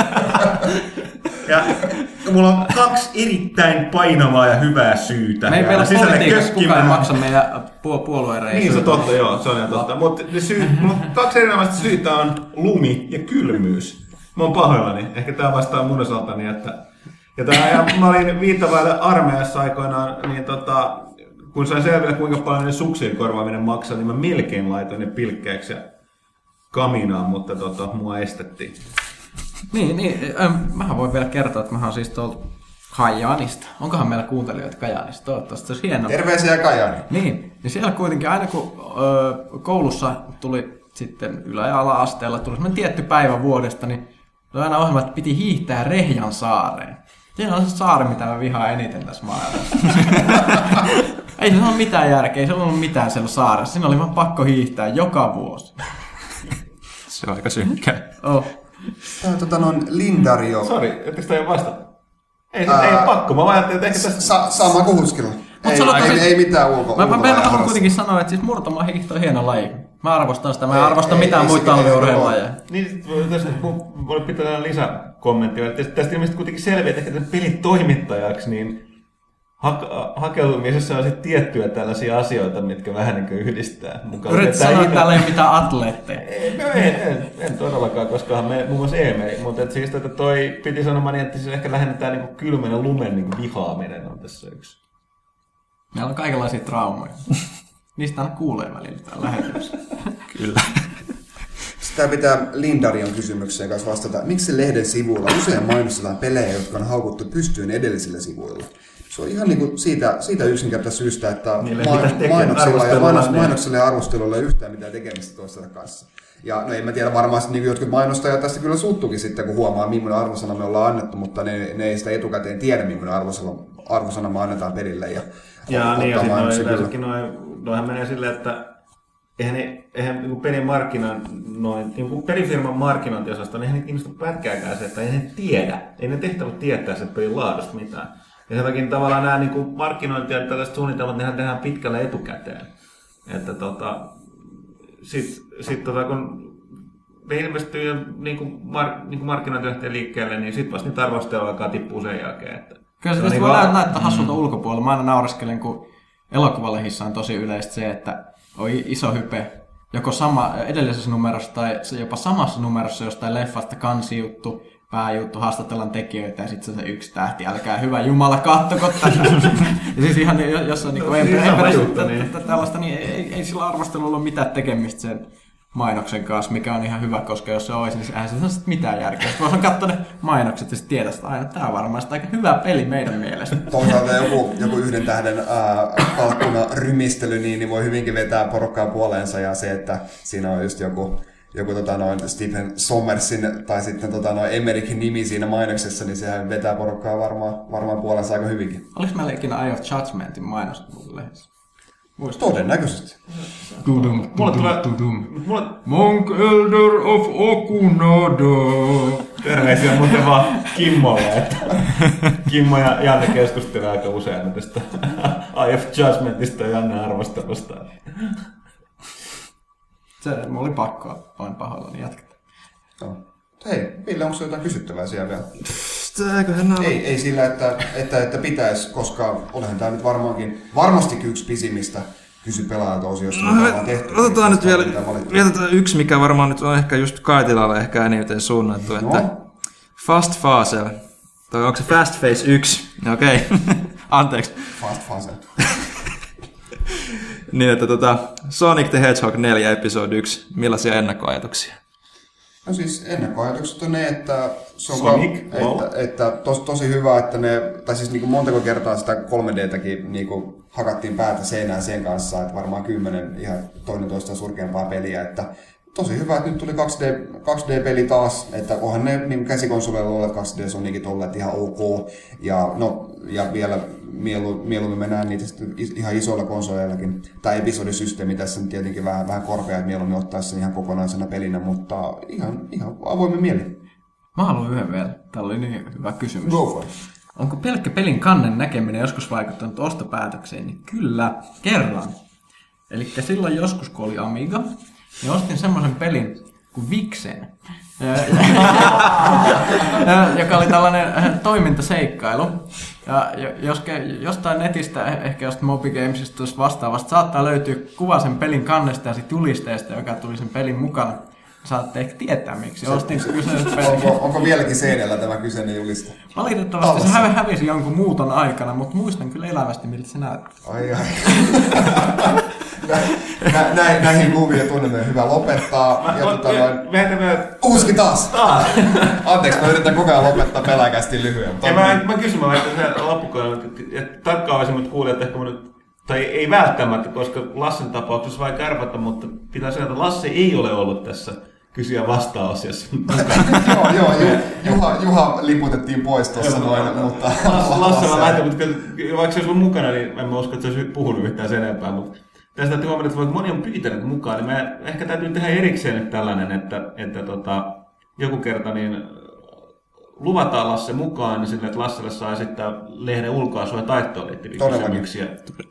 Ja mulla on kaksi erittäin painavaa ja hyvää syytä. Me ei meillä politiikassa kukaan ei maksa meidän puol- puolueen niin se on totta, joo, se on ihan totta. Mutta on kaksi erinomaista syytä on lumi ja kylmyys. Mä oon pahoillani, ehkä tää vastaa mun osaltani, että... Ja, tää, ja mä olin viittavaille armeijassa aikoinaan, niin tota, kun sain selville kuinka paljon ne suksien korvaaminen maksaa, niin mä melkein laitoin ne pilkkeeksi ja kaminaan, mutta tota, mua estettiin. Niin, niin mähän voin vielä kertoa, että mä oon siis tuolta Kajaanista. Onkohan meillä kuuntelijoita Kajaanista? Toivottavasti se olisi hienoa. Terveisiä Kajani. Niin, niin siellä kuitenkin aina kun ö, koulussa tuli sitten ylä- ja ala-asteella tuli semmoinen tietty päivä vuodesta, niin aina ohjelma, että piti hiihtää Rehjan saareen. Siinä on se saari, mitä mä vihaan eniten tässä maailmassa. [LAUGHS] ei se ole mitään järkeä, ei se ollut mitään siellä saaressa. Siinä oli vaan pakko hiihtää joka vuosi. [LAUGHS] Se on aika synkkää. Oh. Tää on tota noin Lindario. Sori, ettekö sitä jo vastata? Ei, Ää, ei ole pakko, mä vaan ajattelin, että ehkä tästä... Sa- sama kuin Huskilla. Ei, sanotaan ei, siis- ei, mitään ulko, Mä, mä, mä haluan kuitenkin sanoa, että siis murtomahiihto on hieno laji. Mä arvostan sitä, mä en arvosta mitään muita talviurheilulajeja. Niin, sit voi- tästä mun voi pitää lisäkommentti. vielä. Tästä, tästä ilmeisesti kuitenkin selviää, että ehkä pelin toimittajaksi, niin ha- hakeutumisessa on sitten tiettyjä tällaisia asioita, mitkä vähän niin kuin yhdistää. Mukaan Yritit sanoa, että täällä ei ole mitään atleetteja. Ei, no en, en, en, todellakaan, koska me muun muassa Eemeli, mutta et siis että toi piti sanomaan niin, että siis ehkä lähinnä tämä niin kylmän ja lumen niin vihaaminen on tässä yksi. Meillä on kaikenlaisia traumoja. Niistä aina kuulee välillä täällä lähetyksessä. Kyllä. Tämä pitää Lindarion kysymykseen kanssa vastata. Miksi lehden sivuilla usein mainostetaan pelejä, jotka on haukuttu pystyyn edellisillä sivuilla? Se on ihan niin kuin siitä, siitä yksinkertaisesta syystä, että mitään tekemistä mainoksilla, ja, arvostelulla, mainos, niin. mainoksilla ja arvostelulla ei ole yhtään mitään tekemistä toistensa kanssa. Ja no en mä tiedä, varmaan niin jotkut mainostajat tästä kyllä suuttukin sitten, kun huomaa, millainen arvosana me ollaan annettu, mutta ne, ne ei sitä etukäteen tiedä, millainen arvosana, arvosana me annetaan perille. Ja, Ja niin, ja sitten noin, yleensäkin noin, noihän menee silleen, että eihän, ne, eihän niin pelin markkinan, noin, niin pelifirman markkinointiosasto, niin eihän ihmiset pätkääkään se, että ei ne tiedä, ei ne tehtävät tietää sen pelin laadusta mitään. Ja sen takia tavallaan nämä niin markkinointia ja tällaiset suunnitelmat, nehän tehdään pitkälle etukäteen. Että tota, sit, sit tota, kun ne ilmestyy ja niin kuin, mar, niin kuin markkinointi lähtee liikkeelle, niin sitten vasta niitä arvosteluja alkaa tippua sen jälkeen. Että Kyllä se, se niin voi vaan- näyttää hassulta ulkopuolella. Mä aina nauraskelen, kun elokuvalehissä on tosi yleistä se, että on i- iso hype joko sama, edellisessä numerossa tai jopa samassa numerossa jostain leffasta kansijuttu, pääjuttu, haastatellaan tekijöitä ja sitten se on se yksi tähti, älkää hyvä Jumala, kattoko tätä. [LAUGHS] ja siis ihan jo- jos on niinku, No, ei, siis ei, juttu, tä- niin. tä- tällaista, niin ei, ei sillä arvostelulla ole mitään tekemistä sen mainoksen kanssa, mikä on ihan hyvä, koska jos se olisi, niin eihän se ole sit mitään järkeä. Sitten voisi katsoa ne mainokset ja sitten tiedä, että aina tämä on varmaan aika hyvä peli meidän mielestä. [LAUGHS] Toisaalta joku, joku yhden tähden palkkuna rymistely, niin, niin voi hyvinkin vetää porukkaa puoleensa ja se, että siinä on just joku, joku tota noin Stephen Sommersin tai sitten tota noin Emerickin nimi siinä mainoksessa, niin sehän vetää porukkaa varmaan, varmaan puoleensa aika hyvinkin. Oliko meillä ikinä Eye of Judgmentin mainos lehdessä? Todennäköisesti. Tudum, Mulle tulee, tudum. mulle, Monk Elder of Okunada. Terveisiä muuten vaan Kimmolle, että Kimmo ja Janne keskustelee aika usein tästä Eye of Judgmentista ja Janne arvostelusta. Se mulla oli pakko, olen pahoillani jatketaan. Hei, Ville, onko jotain kysyttävää siellä vielä? Tääköhän nämä Ei, ei sillä, että, että, että pitäisi, koska olehan tämä nyt varmaankin, varmastikin yksi pisimmistä kysy pelaajalta osiosta, mitä ollaan tehty. Otetaan nyt vielä, tätä yksi, mikä varmaan nyt on ehkä just Kaitilalle ehkä eniten suunnattu, että No. Fast Fasel, tai onko se Fast Face 1? Okei, [LAUGHS] okay. anteeksi. Fast fase. [LAUGHS] Niin, että tota, Sonic the Hedgehog 4 episode 1, millaisia ennakkoajatuksia? No siis ennakkoajatukset on ne, että se on Sonic, ka- wow. että, että tos, tosi hyvä, että ne, tai siis niin kuin montako kertaa sitä 3Dtäkin niin kuin hakattiin päätä seinään sen kanssa, että varmaan kymmenen ihan toinen toista surkeampaa peliä, että tosi hyvä, että nyt tuli 2D, 2D-peli taas, että onhan ne niin käsikonsoleilla olleet 2D Sonicit olleet ihan ok, ja, no, ja vielä mielu, mieluummin me näen niitä ihan isoilla konsoleillakin. Tämä episodisysteemi tässä on tietenkin vähän, vähän korkea, että mieluummin ottaa sen ihan kokonaisena pelinä, mutta ihan, ihan avoimen mieli. Mä haluan yhden vielä. Täällä oli niin hyvä kysymys. Go for it. Onko pelkkä pelin kannen näkeminen joskus vaikuttanut ostopäätökseen? Niin kyllä, kerran. Eli silloin joskus, kun oli Amiga, niin ostin semmoisen pelin kuin Vixen. [LAUGHS] joka oli tällainen toimintaseikkailu. Ja jo- jos, jostain netistä, eh- ehkä jostain Moby Gamesista vastaavasta, saattaa löytyä kuva sen pelin kannesta ja sit julisteesta, joka tuli sen pelin mukana. Saatte ehkä tietää, miksi ostin kyseisen pelin. Onko, onko vieläkin seinällä tämä kyseinen juliste? Valitettavasti se Tallessa. hä- hävisi jonkun muuton aikana, mutta muistan kyllä elävästi, miltä se näyttää. Ai ai. [LAUGHS] Nä, nä, näin, näihin kuviin tunnemme on hyvä lopettaa. Ja tota noin, Väitämme, Uuski taas! Anteeksi, mä yritän koko ajan lopettaa peläkästi lyhyen. Ja mä, mä kysyn, mä väitän sen loppukohdalla, että, että tarkkaavaisemmat kuulijat ehkä mä nyt, tai ei välttämättä, koska Lassen tapauksessa vaikka arvata, mutta pitää sanoa, että Lasse ei ole ollut tässä kysyä vastaosiossa. [LAUGHS] joo, joo, joo. Juha, Juha liputettiin pois tuossa noin, mutta... Lasse, Lasse mä laitan, mutta vaikka se olisi ollut mukana, niin en mä usko, että se olisi puhunut yhtään sen enempää. Mutta tästä täytyy huomata, että vaikka moni on pyytänyt mukaan, niin mä ehkä täytyy tehdä erikseen nyt tällainen, että, että tota, joku kerta niin luvataan Lasse mukaan, niin sille, että Lasselle saa esittää lehden ulkoasua ja taittoon liittyviä kysymyksiä.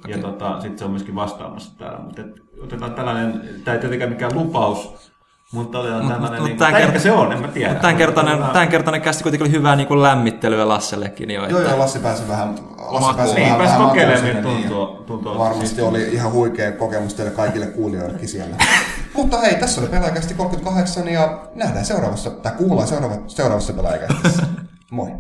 Ja tota, sitten se on myöskin vastaamassa täällä. Mutta et, otetaan tällainen, tämä ei tietenkään mikään lupaus, mutta otetaan tällainen, mut niin, tai kert- ehkä se on, en mä tiedä. Mutta tämänkertainen, Otetaan- tämänkertainen kästi kuitenkin oli hyvää niin kuin lämmittelyä Lassellekin jo. Joo, Että, joo, Lassi pääsi vähän, Lassi pääsi Niin, vähän, pääsi vähän kokeilemaan, tuntuu- niin tuntuu Varmasti siis- oli ihan huikea kokemus teille kaikille kuulijoillekin siellä. [LAUGHS] Mutta hei, tässä oli Pelaajakästi 38 ja nähdään seuraavassa, tai kuullaan seuraava, seuraavassa Pelaajakästissä. [LAUGHS] Moi!